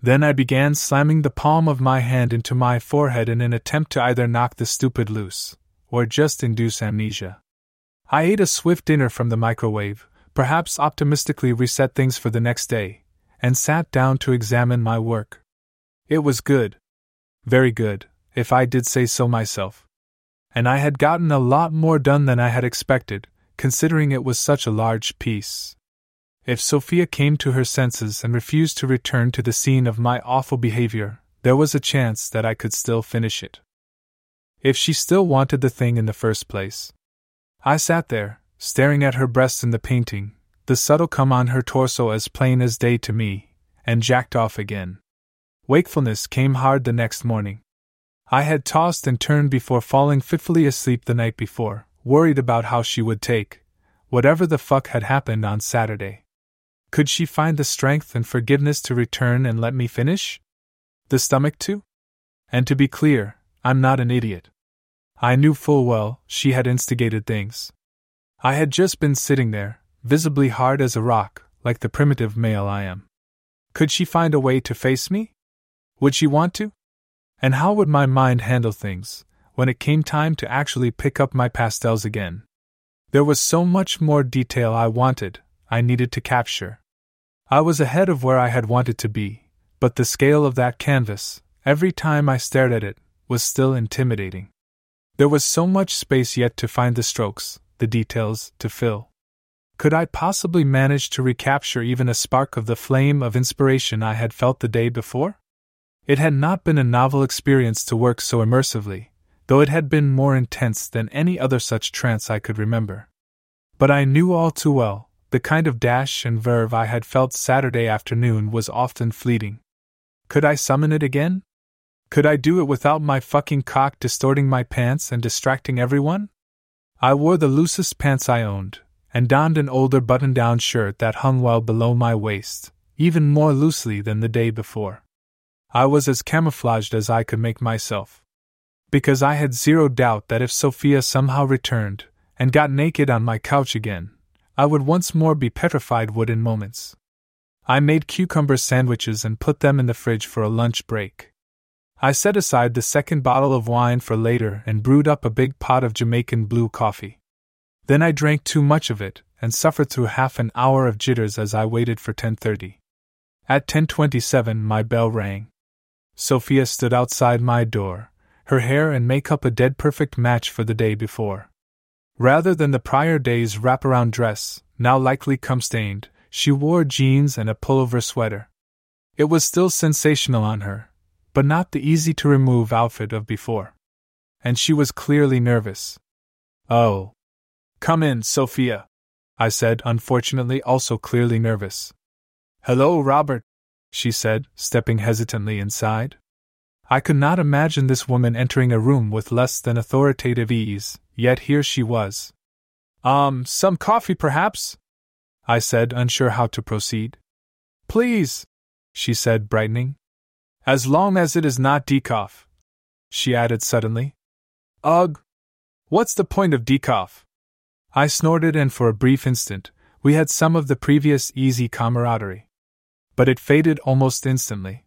Then I began slamming the palm of my hand into my forehead in an attempt to either knock the stupid loose, or just induce amnesia. I ate a swift dinner from the microwave, perhaps optimistically reset things for the next day, and sat down to examine my work. It was good. Very good, if I did say so myself and I had gotten a lot more done than I had expected, considering it was such a large piece. If Sophia came to her senses and refused to return to the scene of my awful behavior, there was a chance that I could still finish it. If she still wanted the thing in the first place. I sat there, staring at her breasts in the painting, the subtle come on her torso as plain as day to me, and jacked off again. Wakefulness came hard the next morning. I had tossed and turned before falling fitfully asleep the night before, worried about how she would take whatever the fuck had happened on Saturday. Could she find the strength and forgiveness to return and let me finish? The stomach, too? And to be clear, I'm not an idiot. I knew full well she had instigated things. I had just been sitting there, visibly hard as a rock, like the primitive male I am. Could she find a way to face me? Would she want to? And how would my mind handle things when it came time to actually pick up my pastels again? There was so much more detail I wanted, I needed to capture. I was ahead of where I had wanted to be, but the scale of that canvas, every time I stared at it, was still intimidating. There was so much space yet to find the strokes, the details, to fill. Could I possibly manage to recapture even a spark of the flame of inspiration I had felt the day before? It had not been a novel experience to work so immersively, though it had been more intense than any other such trance I could remember. But I knew all too well the kind of dash and verve I had felt Saturday afternoon was often fleeting. Could I summon it again? Could I do it without my fucking cock distorting my pants and distracting everyone? I wore the loosest pants I owned, and donned an older button down shirt that hung well below my waist, even more loosely than the day before. I was as camouflaged as I could make myself. Because I had zero doubt that if Sophia somehow returned and got naked on my couch again, I would once more be petrified wood in moments. I made cucumber sandwiches and put them in the fridge for a lunch break. I set aside the second bottle of wine for later and brewed up a big pot of Jamaican blue coffee. Then I drank too much of it and suffered through half an hour of jitters as I waited for 10:30. At 10:27 my bell rang. Sophia stood outside my door, her hair and makeup a dead perfect match for the day before. Rather than the prior day's wraparound dress, now likely cum stained, she wore jeans and a pullover sweater. It was still sensational on her, but not the easy to remove outfit of before. And she was clearly nervous. Oh. Come in, Sophia, I said, unfortunately also clearly nervous. Hello, Robert, she said, stepping hesitantly inside. I could not imagine this woman entering a room with less than authoritative ease, yet here she was. Um, some coffee perhaps? I said, unsure how to proceed. Please, she said, brightening. As long as it is not decaf, she added suddenly. Ugh! What's the point of decaf? I snorted, and for a brief instant, we had some of the previous easy camaraderie but it faded almost instantly.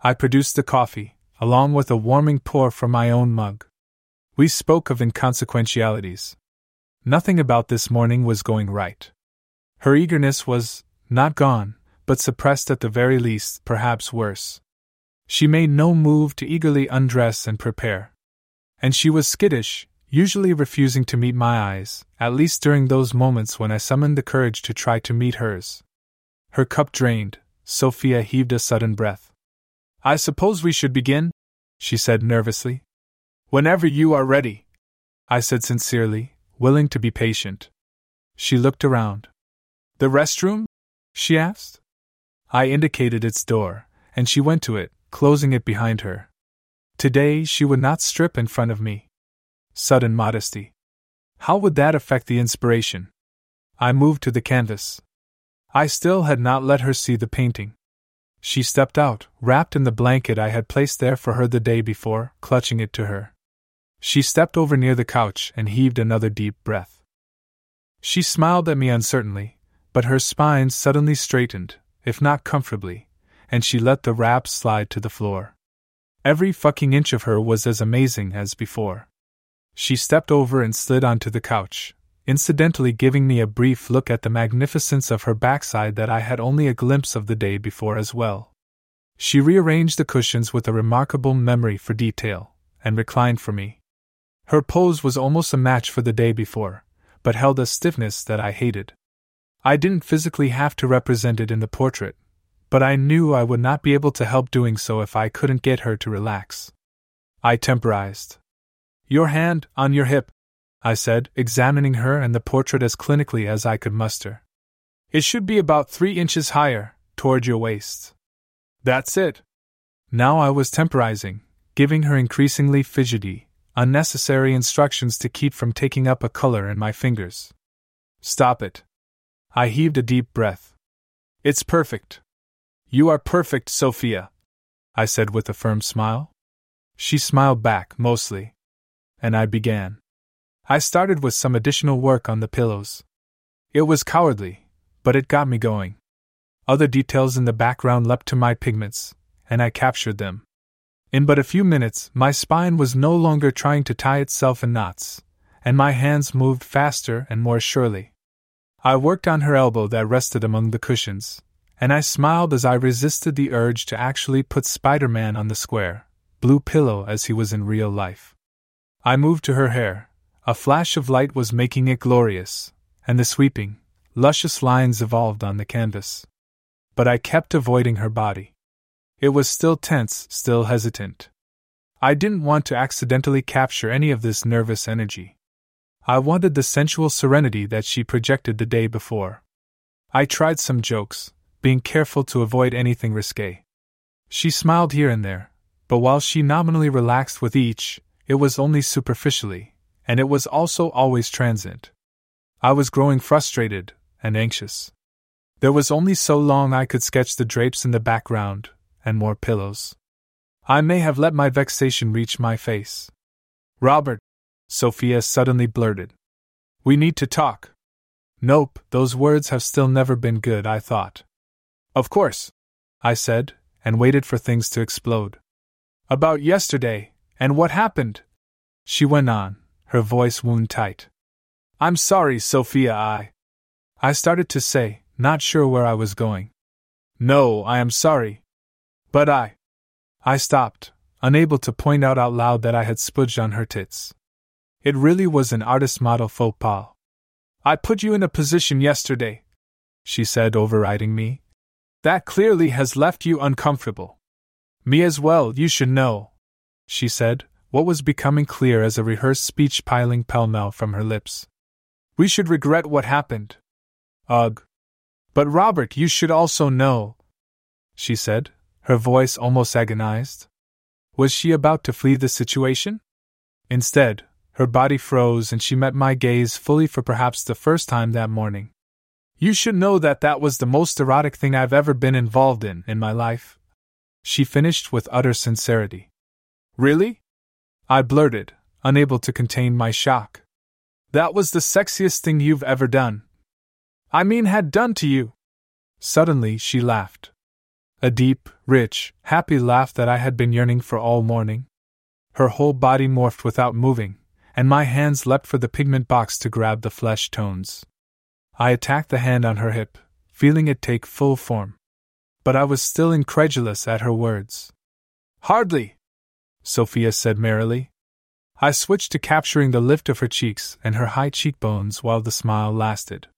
I produced the coffee, along with a warming pour from my own mug. We spoke of inconsequentialities. Nothing about this morning was going right. Her eagerness was, not gone, but suppressed at the very least, perhaps worse. She made no move to eagerly undress and prepare. And she was skittish, usually refusing to meet my eyes, at least during those moments when I summoned the courage to try to meet hers. Her cup drained, Sophia heaved a sudden breath. I suppose we should begin? she said nervously. Whenever you are ready, I said sincerely, willing to be patient. She looked around. The restroom? she asked. I indicated its door, and she went to it, closing it behind her. Today she would not strip in front of me. Sudden modesty. How would that affect the inspiration? I moved to the canvas. I still had not let her see the painting. She stepped out, wrapped in the blanket I had placed there for her the day before, clutching it to her. She stepped over near the couch and heaved another deep breath. She smiled at me uncertainly, but her spine suddenly straightened, if not comfortably, and she let the wrap slide to the floor. Every fucking inch of her was as amazing as before. She stepped over and slid onto the couch, incidentally giving me a brief look at the magnificence of her backside that I had only a glimpse of the day before as well. She rearranged the cushions with a remarkable memory for detail, and reclined for me. Her pose was almost a match for the day before, but held a stiffness that I hated. I didn't physically have to represent it in the portrait, but I knew I would not be able to help doing so if I couldn't get her to relax. I temporized. Your hand on your hip, I said, examining her and the portrait as clinically as I could muster. It should be about three inches higher, toward your waist. That's it. Now I was temporizing, giving her increasingly fidgety, unnecessary instructions to keep from taking up a color in my fingers. Stop it. I heaved a deep breath. It's perfect. You are perfect, Sophia, I said with a firm smile. She smiled back, mostly. And I began. I started with some additional work on the pillows. It was cowardly, but it got me going. Other details in the background leapt to my pigments, and I captured them. In but a few minutes, my spine was no longer trying to tie itself in knots, and my hands moved faster and more surely. I worked on her elbow that rested among the cushions, and I smiled as I resisted the urge to actually put Spider Man on the square, blue pillow as he was in real life. I moved to her hair. A flash of light was making it glorious, and the sweeping, luscious lines evolved on the canvas. But I kept avoiding her body. It was still tense, still hesitant. I didn't want to accidentally capture any of this nervous energy. I wanted the sensual serenity that she projected the day before. I tried some jokes, being careful to avoid anything risque. She smiled here and there, but while she nominally relaxed with each, it was only superficially, and it was also always transient. I was growing frustrated and anxious. There was only so long I could sketch the drapes in the background, and more pillows. I may have let my vexation reach my face. Robert, Sophia suddenly blurted. We need to talk. Nope, those words have still never been good, I thought. Of course, I said, and waited for things to explode. About yesterday, and what happened? She went on, her voice wound tight. I'm sorry, Sophia, I. I started to say, not sure where I was going. No, I am sorry, but I. I stopped, unable to point out out loud that I had spudged on her tits. It really was an artist model faux pas. I put you in a position yesterday, she said, overriding me. That clearly has left you uncomfortable. Me as well, you should know, she said, what was becoming clear as a rehearsed speech piling pell mell from her lips. We should regret what happened. Ugh. But Robert, you should also know, she said, her voice almost agonized. Was she about to flee the situation? Instead, her body froze and she met my gaze fully for perhaps the first time that morning. You should know that that was the most erotic thing I've ever been involved in in my life. She finished with utter sincerity. Really? I blurted, unable to contain my shock. That was the sexiest thing you've ever done. I mean, had done to you. Suddenly, she laughed. A deep, rich, happy laugh that I had been yearning for all morning. Her whole body morphed without moving, and my hands leapt for the pigment box to grab the flesh tones. I attacked the hand on her hip, feeling it take full form. But I was still incredulous at her words. Hardly, Sophia said merrily. I switched to capturing the lift of her cheeks and her high cheekbones while the smile lasted.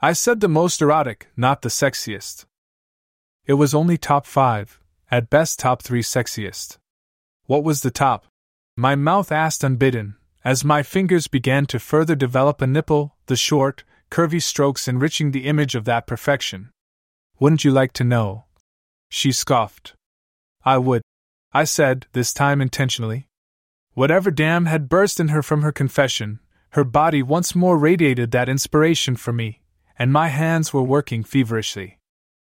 I said the most erotic, not the sexiest. It was only top five, at best top three sexiest. What was the top? My mouth asked unbidden, as my fingers began to further develop a nipple, the short, curvy strokes enriching the image of that perfection. Wouldn't you like to know? She scoffed. I would, I said, this time intentionally. Whatever dam had burst in her from her confession, her body once more radiated that inspiration for me, and my hands were working feverishly.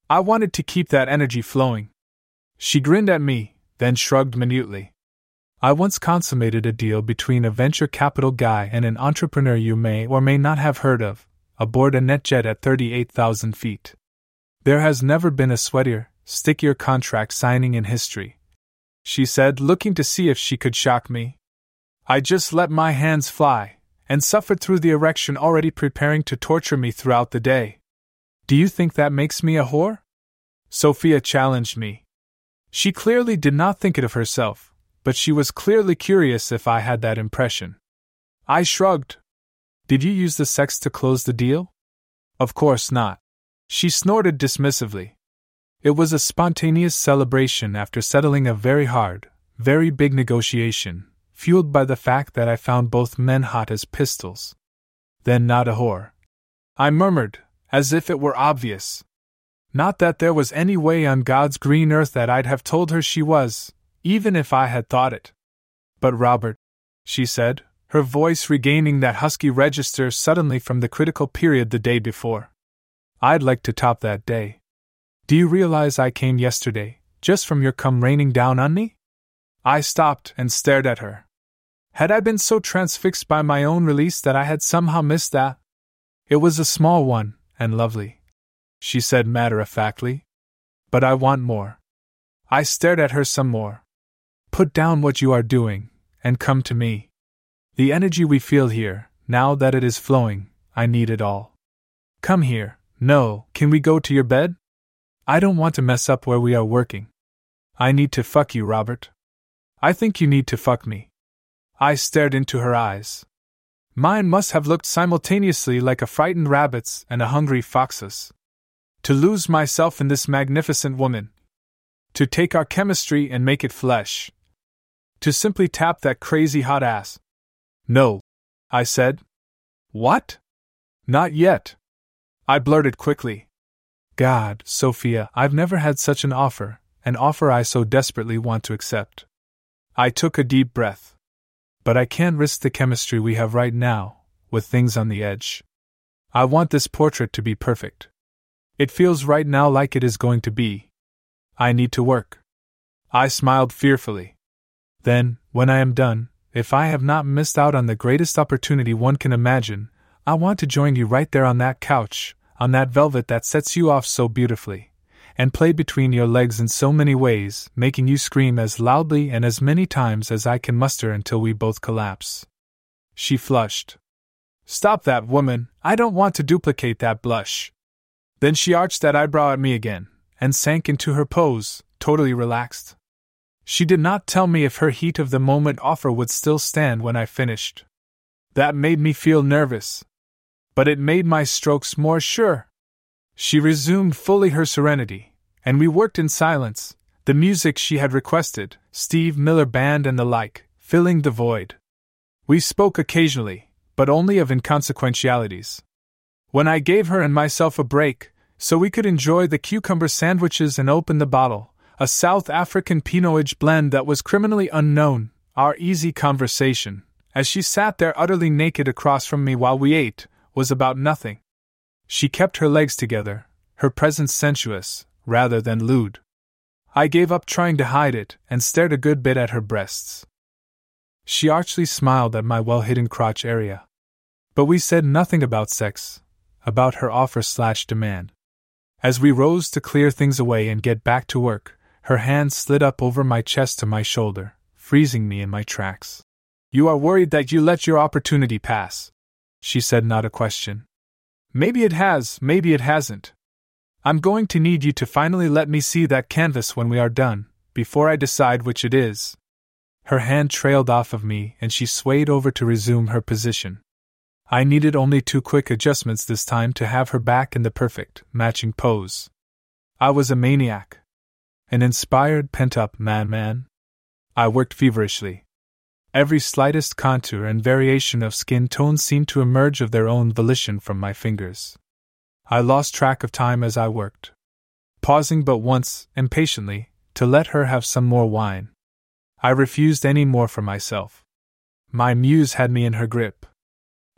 I wanted to keep that energy flowing. She grinned at me, then shrugged minutely. I once consummated a deal between a venture capital guy and an entrepreneur you may or may not have heard of, aboard a NetJet at 38,000 feet. There has never been a sweatier, stickier contract signing in history. She said, looking to see if she could shock me. I just let my hands fly, and suffered through the erection already preparing to torture me throughout the day. Do you think that makes me a whore? Sophia challenged me. She clearly did not think it of herself, but she was clearly curious if I had that impression. I shrugged. Did you use the sex to close the deal? Of course not. She snorted dismissively. It was a spontaneous celebration after settling a very hard, very big negotiation, fueled by the fact that I found both men hot as pistols. Then not a whore. I murmured, as if it were obvious. Not that there was any way on God's green earth that I'd have told her she was, even if I had thought it. But Robert, she said, her voice regaining that husky register suddenly from the critical period the day before. I'd like to top that day. Do you realize I came yesterday, just from your come raining down on me? I stopped and stared at her. Had I been so transfixed by my own release that I had somehow missed that? It was a small one, and lovely. She said matter of factly. But I want more. I stared at her some more. Put down what you are doing, and come to me. The energy we feel here, now that it is flowing, I need it all. Come here, no, can we go to your bed? I don't want to mess up where we are working. I need to fuck you, Robert. I think you need to fuck me. I stared into her eyes. Mine must have looked simultaneously like a frightened rabbit's and a hungry fox's. To lose myself in this magnificent woman. To take our chemistry and make it flesh. To simply tap that crazy hot ass. No, I said. What? Not yet. I blurted quickly. God, Sophia, I've never had such an offer, an offer I so desperately want to accept. I took a deep breath. But I can't risk the chemistry we have right now, with things on the edge. I want this portrait to be perfect. It feels right now like it is going to be. I need to work. I smiled fearfully. Then, when I am done, if I have not missed out on the greatest opportunity one can imagine, I want to join you right there on that couch, on that velvet that sets you off so beautifully, and play between your legs in so many ways, making you scream as loudly and as many times as I can muster until we both collapse. She flushed. Stop that, woman, I don't want to duplicate that blush. Then she arched that eyebrow at me again, and sank into her pose, totally relaxed. She did not tell me if her heat of the moment offer would still stand when I finished. That made me feel nervous, but it made my strokes more sure. She resumed fully her serenity, and we worked in silence, the music she had requested, Steve Miller Band and the like, filling the void. We spoke occasionally, but only of inconsequentialities. When I gave her and myself a break, so we could enjoy the cucumber sandwiches and open the bottle, a South African Pinotage blend that was criminally unknown, our easy conversation, as she sat there utterly naked across from me while we ate, was about nothing. She kept her legs together, her presence sensuous, rather than lewd. I gave up trying to hide it and stared a good bit at her breasts. She archly smiled at my well hidden crotch area. But we said nothing about sex, about her offer slash demand. As we rose to clear things away and get back to work, her hand slid up over my chest to my shoulder, freezing me in my tracks. You are worried that you let your opportunity pass, she said, not a question. Maybe it has, maybe it hasn't. I'm going to need you to finally let me see that canvas when we are done, before I decide which it is. Her hand trailed off of me and she swayed over to resume her position. I needed only two quick adjustments this time to have her back in the perfect, matching pose. I was a maniac. An inspired, pent up madman. I worked feverishly. Every slightest contour and variation of skin tone seemed to emerge of their own volition from my fingers. I lost track of time as I worked, pausing but once, impatiently, to let her have some more wine. I refused any more for myself. My muse had me in her grip.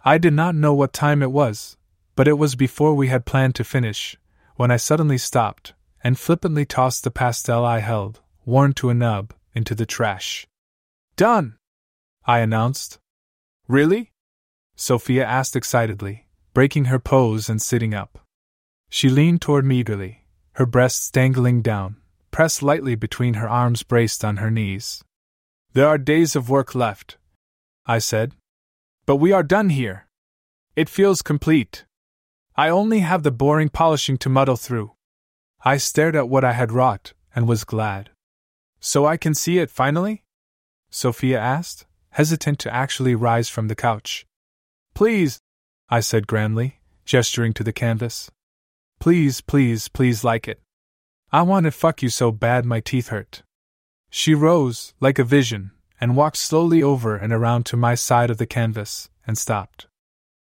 I did not know what time it was, but it was before we had planned to finish, when I suddenly stopped and flippantly tossed the pastel I held, worn to a nub, into the trash. Done! I announced. Really? Sophia asked excitedly, breaking her pose and sitting up. She leaned toward me eagerly, her breasts dangling down, pressed lightly between her arms braced on her knees. There are days of work left, I said. But we are done here. It feels complete. I only have the boring polishing to muddle through. I stared at what I had wrought, and was glad. So I can see it finally? Sophia asked, hesitant to actually rise from the couch. Please, I said grandly, gesturing to the canvas. Please, please, please like it. I want to fuck you so bad my teeth hurt. She rose, like a vision, and walked slowly over and around to my side of the canvas, and stopped.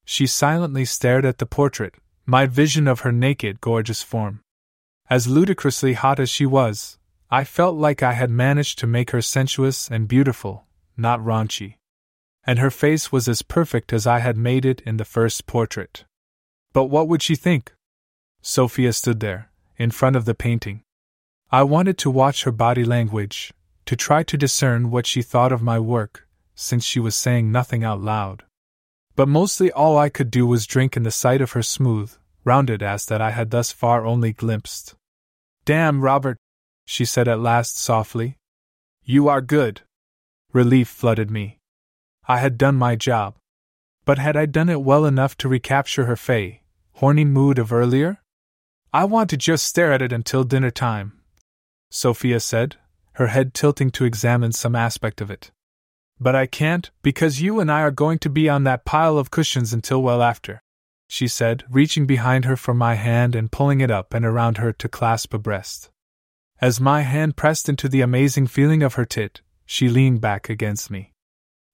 She silently stared at the portrait, my vision of her naked, gorgeous form. As ludicrously hot as she was, I felt like I had managed to make her sensuous and beautiful, not raunchy. And her face was as perfect as I had made it in the first portrait. But what would she think? Sophia stood there, in front of the painting. I wanted to watch her body language, to try to discern what she thought of my work, since she was saying nothing out loud. But mostly all I could do was drink in the sight of her smooth, rounded ass that I had thus far only glimpsed. Damn, Robert, she said at last softly. You are good. Relief flooded me. I had done my job. But had I done it well enough to recapture her fey, horny mood of earlier? I want to just stare at it until dinner time, Sophia said, her head tilting to examine some aspect of it. But I can't, because you and I are going to be on that pile of cushions until well after, she said, reaching behind her for my hand and pulling it up and around her to clasp a breast. As my hand pressed into the amazing feeling of her tit, she leaned back against me.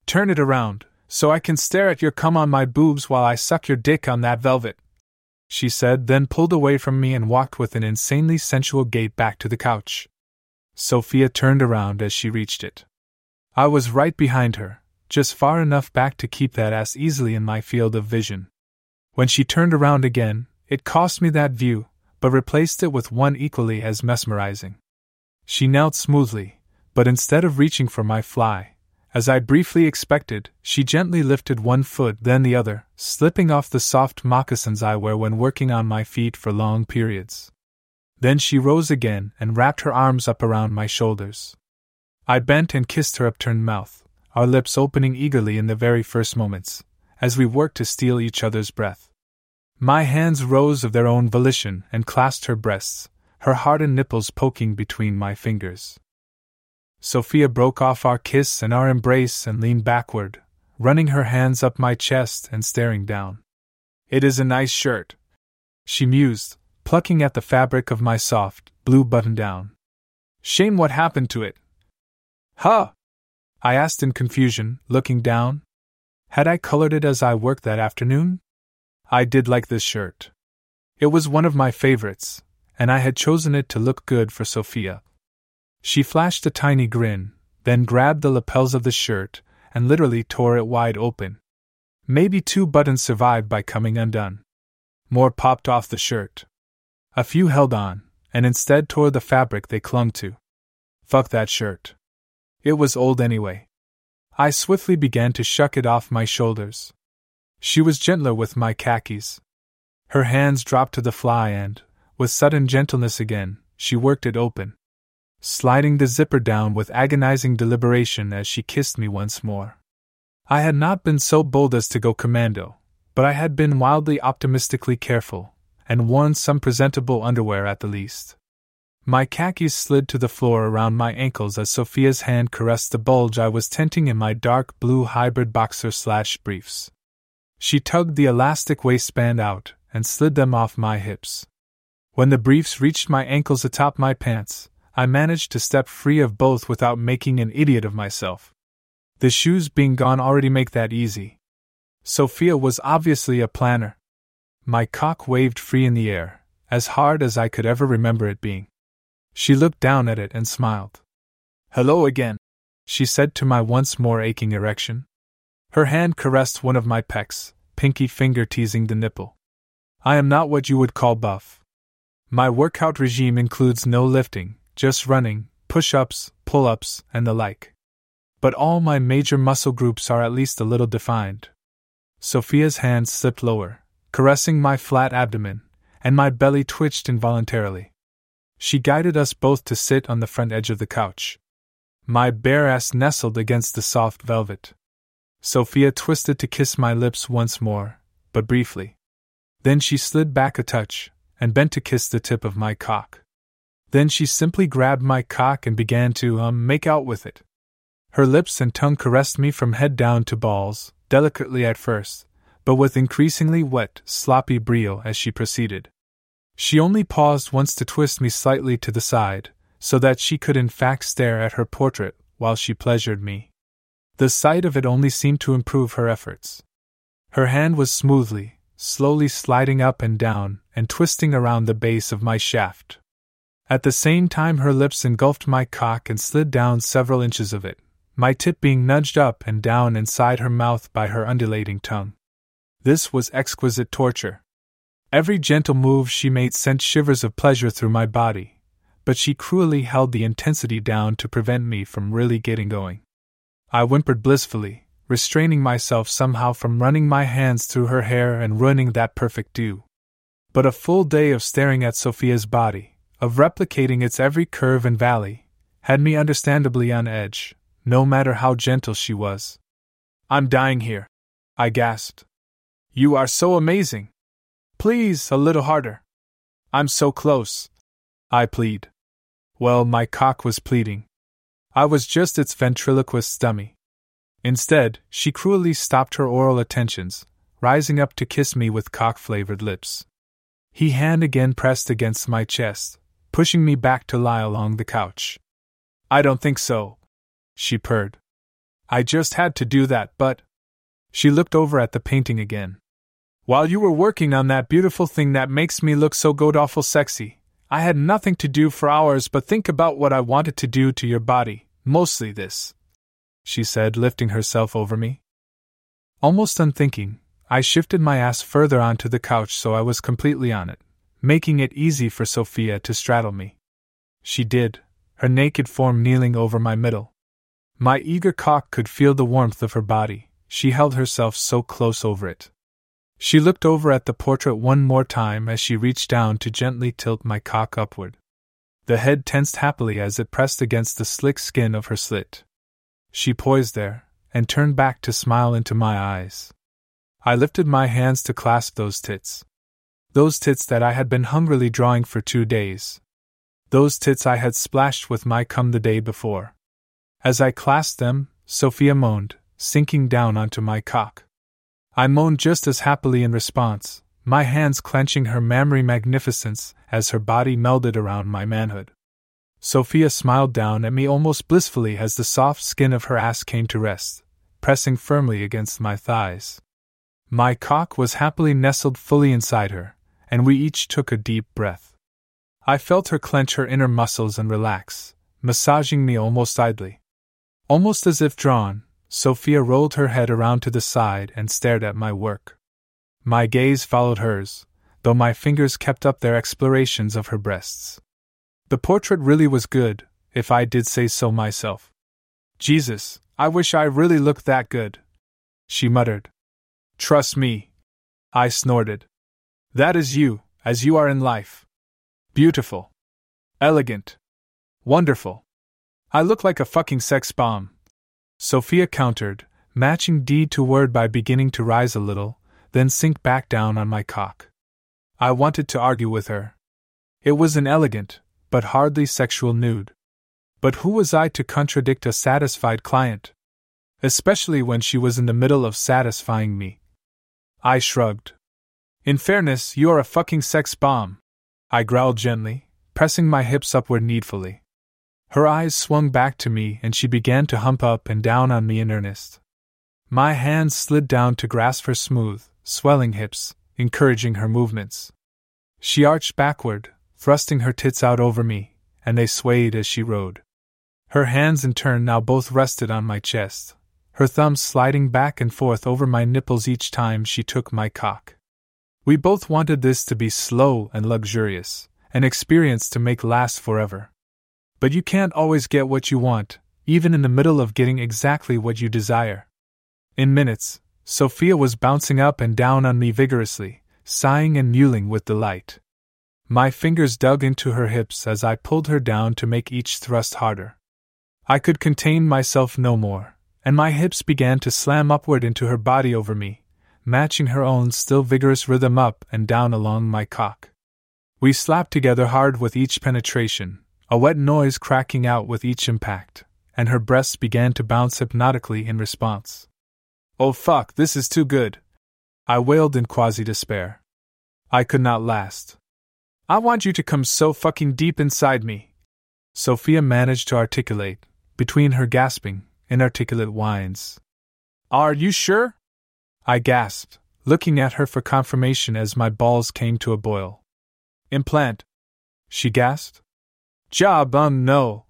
Turn it around, so I can stare at your cum on my boobs while I suck your dick on that velvet, she said, then pulled away from me and walked with an insanely sensual gait back to the couch. Sophia turned around as she reached it. I was right behind her, just far enough back to keep that ass easily in my field of vision. When she turned around again, it cost me that view, but replaced it with one equally as mesmerizing. She knelt smoothly, but instead of reaching for my fly, as I briefly expected, she gently lifted one foot, then the other, slipping off the soft moccasins I wear when working on my feet for long periods. Then she rose again and wrapped her arms up around my shoulders. I bent and kissed her upturned mouth, our lips opening eagerly in the very first moments, as we worked to steal each other's breath. My hands rose of their own volition and clasped her breasts, her hardened nipples poking between my fingers. Sophia broke off our kiss and our embrace and leaned backward, running her hands up my chest and staring down. It is a nice shirt, she mused, plucking at the fabric of my soft, blue button down. Shame what happened to it. Huh? I asked in confusion, looking down. Had I colored it as I worked that afternoon? I did like this shirt. It was one of my favorites, and I had chosen it to look good for Sophia. She flashed a tiny grin, then grabbed the lapels of the shirt and literally tore it wide open. Maybe two buttons survived by coming undone. More popped off the shirt. A few held on, and instead tore the fabric they clung to. Fuck that shirt. It was old anyway. I swiftly began to shuck it off my shoulders. She was gentler with my khakis. Her hands dropped to the fly and, with sudden gentleness again, she worked it open sliding the zipper down with agonizing deliberation as she kissed me once more. I had not been so bold as to go commando, but I had been wildly optimistically careful, and worn some presentable underwear at the least. My khakis slid to the floor around my ankles as Sophia's hand caressed the bulge I was tenting in my dark blue hybrid boxer slash briefs. She tugged the elastic waistband out and slid them off my hips. When the briefs reached my ankles atop my pants, I managed to step free of both without making an idiot of myself. The shoes being gone already make that easy. Sophia was obviously a planner. My cock waved free in the air, as hard as I could ever remember it being. She looked down at it and smiled. Hello again, she said to my once more aching erection. Her hand caressed one of my pecs, pinky finger teasing the nipple. I am not what you would call buff. My workout regime includes no lifting, just running, push ups, pull ups, and the like. But all my major muscle groups are at least a little defined. Sophia's hands slipped lower, caressing my flat abdomen, and my belly twitched involuntarily. She guided us both to sit on the front edge of the couch. My bare ass nestled against the soft velvet. Sophia twisted to kiss my lips once more, but briefly. Then she slid back a touch, and bent to kiss the tip of my cock. Then she simply grabbed my cock and began to, um, make out with it. Her lips and tongue caressed me from head down to balls, delicately at first, but with increasingly wet, sloppy brio as she proceeded. She only paused once to twist me slightly to the side, so that she could in fact stare at her portrait while she pleasured me. The sight of it only seemed to improve her efforts. Her hand was smoothly, slowly sliding up and down and twisting around the base of my shaft. At the same time, her lips engulfed my cock and slid down several inches of it my tip being nudged up and down inside her mouth by her undulating tongue. This was exquisite torture. Every gentle move she made sent shivers of pleasure through my body, but she cruelly held the intensity down to prevent me from really getting going. I whimpered blissfully, restraining myself somehow from running my hands through her hair and ruining that perfect do. But a full day of staring at Sophia's body, of replicating its every curve and valley, had me understandably on edge, no matter how gentle she was. I'm dying here, I gasped. You are so amazing. Please, a little harder. I'm so close. I plead. Well, my cock was pleading. I was just its ventriloquist dummy. Instead, she cruelly stopped her oral attentions, rising up to kiss me with cock flavored lips. He hand again pressed against my chest, pushing me back to lie along the couch. I don't think so, she purred. I just had to do that, but. She looked over at the painting again. While you were working on that beautiful thing that makes me look so god awful sexy, I had nothing to do for hours but think about what I wanted to do to your body, mostly this. She said, lifting herself over me. Almost unthinking, I shifted my ass further onto the couch so I was completely on it, making it easy for Sophia to straddle me. She did, her naked form kneeling over my middle. My eager cock could feel the warmth of her body, she held herself so close over it. She looked over at the portrait one more time as she reached down to gently tilt my cock upward. The head tensed happily as it pressed against the slick skin of her slit. She poised there, and turned back to smile into my eyes. I lifted my hands to clasp those tits. Those tits that I had been hungrily drawing for two days. Those tits I had splashed with my cum the day before. As I clasped them, Sophia moaned, sinking down onto my cock. I moaned just as happily in response, my hands clenching her mammary magnificence as her body melded around my manhood. Sophia smiled down at me almost blissfully as the soft skin of her ass came to rest, pressing firmly against my thighs. My cock was happily nestled fully inside her, and we each took a deep breath. I felt her clench her inner muscles and relax, massaging me almost idly. Almost as if drawn, Sophia rolled her head around to the side and stared at my work. My gaze followed hers, though my fingers kept up their explorations of her breasts. The portrait really was good, if I did say so myself. Jesus, I wish I really looked that good. She muttered. Trust me. I snorted. That is you, as you are in life. Beautiful. Elegant. Wonderful. I look like a fucking sex bomb. Sophia countered, matching deed to word by beginning to rise a little, then sink back down on my cock. I wanted to argue with her. It was an elegant, but hardly sexual nude. But who was I to contradict a satisfied client? Especially when she was in the middle of satisfying me. I shrugged. In fairness, you're a fucking sex bomb. I growled gently, pressing my hips upward needfully. Her eyes swung back to me and she began to hump up and down on me in earnest. My hands slid down to grasp her smooth, swelling hips, encouraging her movements. She arched backward, thrusting her tits out over me, and they swayed as she rode. Her hands in turn now both rested on my chest, her thumbs sliding back and forth over my nipples each time she took my cock. We both wanted this to be slow and luxurious, an experience to make last forever. But you can't always get what you want, even in the middle of getting exactly what you desire. In minutes, Sophia was bouncing up and down on me vigorously, sighing and mewling with delight. My fingers dug into her hips as I pulled her down to make each thrust harder. I could contain myself no more, and my hips began to slam upward into her body over me, matching her own still vigorous rhythm up and down along my cock. We slapped together hard with each penetration, a wet noise cracking out with each impact, and her breasts began to bounce hypnotically in response. Oh fuck, this is too good! I wailed in quasi despair. I could not last. I want you to come so fucking deep inside me. Sophia managed to articulate, between her gasping, inarticulate whines. Are you sure? I gasped, looking at her for confirmation as my balls came to a boil. Implant? She gasped. Job um no.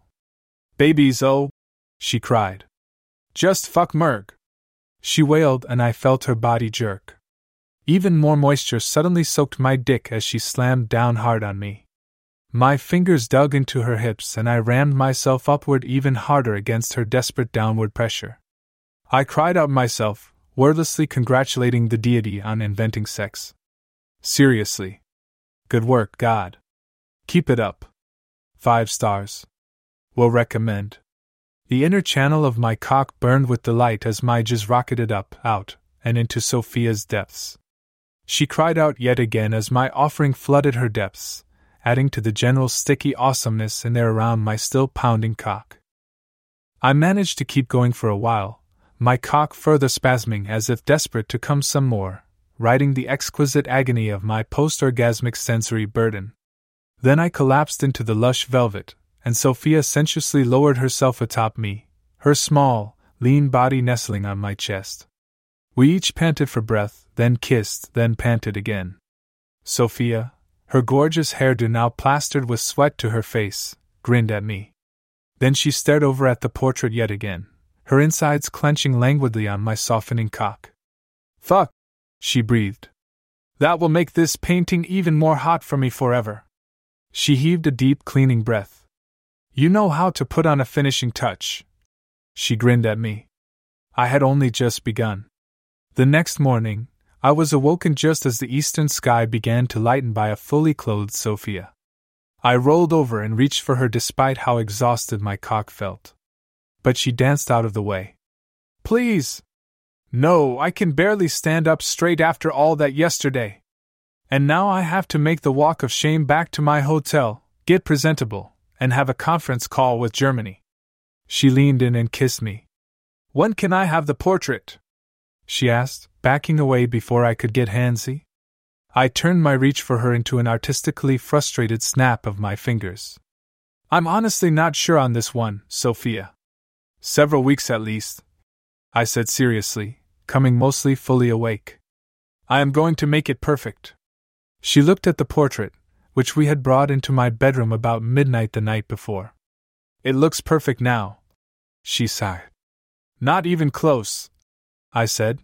Babies oh, she cried. Just fuck Merg. She wailed and I felt her body jerk. Even more moisture suddenly soaked my dick as she slammed down hard on me. My fingers dug into her hips and I rammed myself upward even harder against her desperate downward pressure. I cried out myself, wordlessly congratulating the deity on inventing sex. Seriously. Good work, God. Keep it up. Five stars. Will recommend. The inner channel of my cock burned with delight as my jizz rocketed up, out, and into Sophia's depths. She cried out yet again as my offering flooded her depths, adding to the general sticky awesomeness in there around my still pounding cock. I managed to keep going for a while, my cock further spasming as if desperate to come some more, riding the exquisite agony of my post orgasmic sensory burden. Then I collapsed into the lush velvet, and Sophia sensuously lowered herself atop me, her small, lean body nestling on my chest. We each panted for breath, then kissed, then panted again. Sophia, her gorgeous hairdo now plastered with sweat to her face, grinned at me. Then she stared over at the portrait yet again, her insides clenching languidly on my softening cock. Fuck, she breathed. That will make this painting even more hot for me forever. She heaved a deep, cleaning breath. You know how to put on a finishing touch. She grinned at me. I had only just begun. The next morning, I was awoken just as the eastern sky began to lighten by a fully clothed Sophia. I rolled over and reached for her despite how exhausted my cock felt. But she danced out of the way. Please! No, I can barely stand up straight after all that yesterday. And now I have to make the walk of shame back to my hotel, get presentable, and have a conference call with Germany. She leaned in and kissed me. When can I have the portrait? She asked, backing away before I could get handsy. I turned my reach for her into an artistically frustrated snap of my fingers. I'm honestly not sure on this one, Sophia. Several weeks at least, I said seriously, coming mostly fully awake. I am going to make it perfect. She looked at the portrait, which we had brought into my bedroom about midnight the night before. It looks perfect now. She sighed. Not even close, I said,